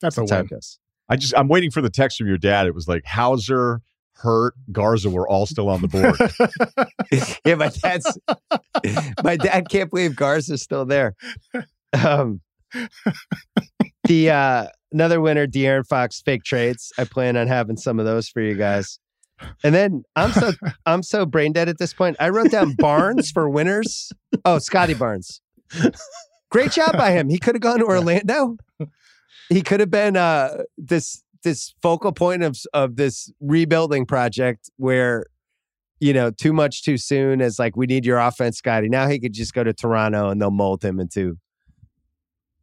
[SPEAKER 3] That's a
[SPEAKER 2] That's how
[SPEAKER 3] win.
[SPEAKER 2] goes.
[SPEAKER 4] I just I'm waiting for the text from your dad. It was like Hauser, Hurt, Garza were all still on the board.
[SPEAKER 2] yeah, my dad's my dad can't believe Garza's still there. Um, the uh, another winner, De'Aaron Fox, fake trades. I plan on having some of those for you guys. And then I'm so I'm so brain dead at this point. I wrote down Barnes for winners. Oh, Scottie Barnes. Great job by him. He could have gone to Orlando. He could have been uh, this this focal point of of this rebuilding project where you know, too much too soon is like we need your offense, Scottie. Now he could just go to Toronto and they'll mold him into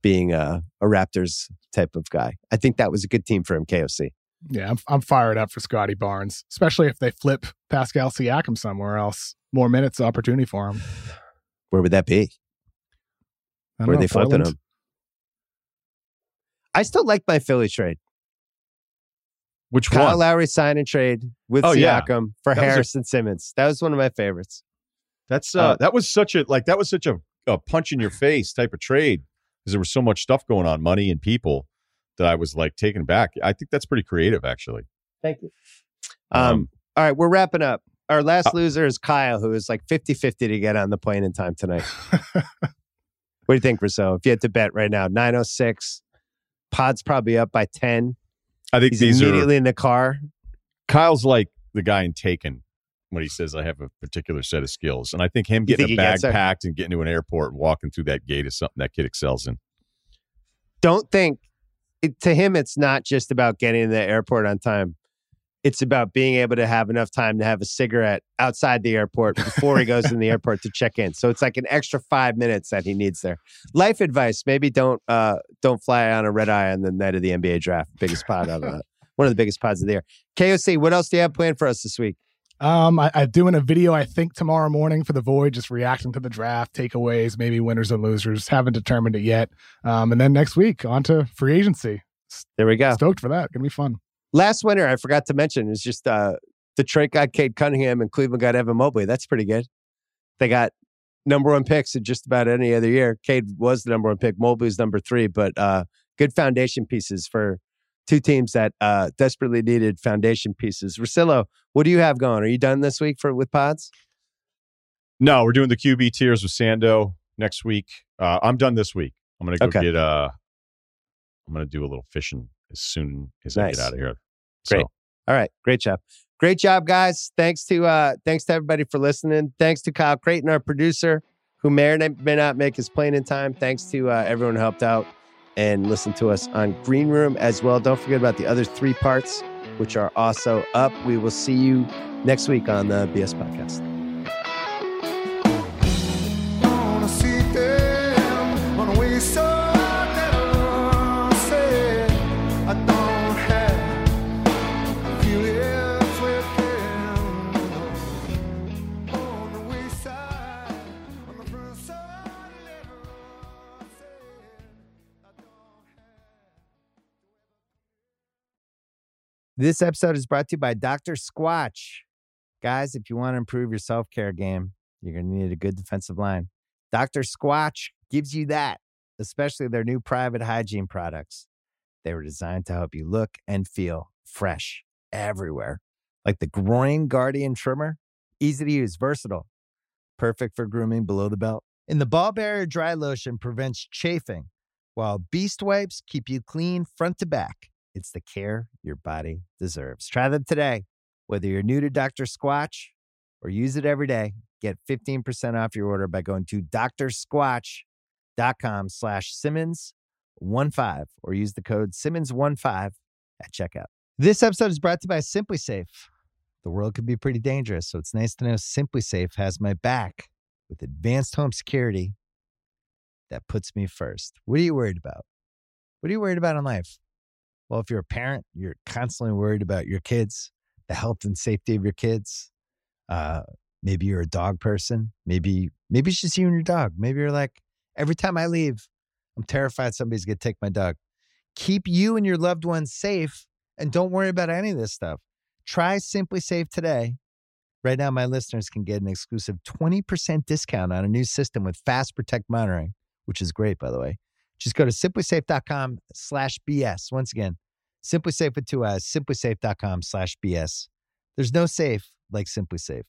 [SPEAKER 2] being a, a Raptors type of guy. I think that was a good team for him, KOC.
[SPEAKER 3] Yeah, I'm, I'm fired up for Scottie Barnes, especially if they flip Pascal Siakam somewhere else. More minutes opportunity for him.
[SPEAKER 2] Where would that be?
[SPEAKER 3] I don't
[SPEAKER 2] Where are
[SPEAKER 3] know,
[SPEAKER 2] they flipping him? I still like my Philly trade.
[SPEAKER 4] Which
[SPEAKER 2] Kyle
[SPEAKER 4] one?
[SPEAKER 2] Lowry sign and trade with
[SPEAKER 4] Oh, yeah.
[SPEAKER 2] Siakam for
[SPEAKER 4] That was a-
[SPEAKER 2] Harrison Simmons. That was one of my favorites.
[SPEAKER 4] That's uh,
[SPEAKER 2] Uh,
[SPEAKER 4] that was such a like that was such a a punch in your face type of trade because there was so much stuff going on, money and people, that I was like taken back. I think that's pretty creative, actually.
[SPEAKER 2] Thank you. Um, all right, we're wrapping up. Our last
[SPEAKER 4] Uh,
[SPEAKER 2] loser is Kyle, who is like 50 50 to get on the plane in time tonight. what do you think, Rousseau? If you had to bet right now, 906, Pod's probably up by 10.
[SPEAKER 4] I think
[SPEAKER 2] He's
[SPEAKER 4] these are
[SPEAKER 2] immediately in the car.
[SPEAKER 4] Kyle's like the guy in Taken when he says I have a particular set of skills, and I think him getting
[SPEAKER 2] think
[SPEAKER 4] a bag
[SPEAKER 2] gets
[SPEAKER 4] packed and getting to an airport and walking through that gate is something that kid excels in.
[SPEAKER 2] Don't think it, to him, it's not just about getting to the airport on time. It's about being able to have enough time to have a cigarette outside the airport before he goes in the airport to check in. So it's like an extra five minutes that he needs there. Life advice: maybe don't uh, don't fly on a red eye on the night of the NBA draft. Biggest pod of uh, one of the biggest pods of the year. KOC, what else do you have planned for us this week?
[SPEAKER 3] Um, I, I'm doing a video, I think, tomorrow morning for the Void, just reacting to the draft, takeaways, maybe winners and losers. Haven't determined it yet. Um, and then next week, on to free agency.
[SPEAKER 2] There we go.
[SPEAKER 3] Stoked for that. Gonna be fun.
[SPEAKER 2] Last winter, I forgot to mention, is just uh, Detroit got Cade Cunningham and Cleveland got Evan Mobley. That's pretty good. They got number one picks in just about any other year. Cade was the number one pick. Mobley's number three, but uh, good foundation pieces for two teams that uh, desperately needed foundation pieces. Russillo, what do you have going? Are you done this week for with pods?
[SPEAKER 4] No, we're doing the QB tiers with Sando next week. Uh, I'm done this week. I'm gonna go
[SPEAKER 2] Okay.
[SPEAKER 4] get uh I'm gonna do a little fishing as soon as I get out of here.
[SPEAKER 2] Great.
[SPEAKER 4] So,
[SPEAKER 2] All right, great job. Great job, guys. Thanks to uh thanks to everybody for listening. Thanks to Kyle Crichton, our producer, who may or may not make his plane in time. Thanks to uh, everyone who helped out and listen to us on Green Room as well. Don't forget about the other three parts, which are also up. We will see you next week on the BS Podcast.
[SPEAKER 5] This episode is brought to you by Dr. Squatch. Guys, if you want to improve your self care game, you're going to need a good defensive line. Dr. Squatch gives you that, especially their new private hygiene products. They were designed to help you look and feel fresh everywhere, like the Groin Guardian Trimmer. Easy to use, versatile, perfect for grooming below the belt. And the Ball Barrier Dry Lotion prevents chafing, while Beast Wipes keep you clean front to back. It's the care your body deserves. Try them today. Whether you're new to Dr. Squatch or use it every day, get 15% off your order by going to drsquatch.com slash Simmons15 or use the code Simmons15 at checkout. This episode is brought to you by SimpliSafe. The world can be pretty dangerous, so it's nice to know SimpliSafe has my back with advanced home security that puts me first. What are you worried about? What are you worried about in life? Well, if you're a parent, you're constantly worried about your kids, the health and safety of your kids. Uh, maybe you're a dog person. Maybe maybe it's just you and your dog. Maybe you're like, every time I leave, I'm terrified somebody's gonna take my dog. Keep you and your loved ones safe and don't worry about any of this stuff. Try SimpliSafe today. Right now, my listeners can get an exclusive 20% discount on a new system with Fast Protect monitoring, which is great, by the way. Just go to simplisafe.com slash BS. Once again, simply safe with two eyes, simplisafe.com slash BS. There's no safe like SimpliSafe.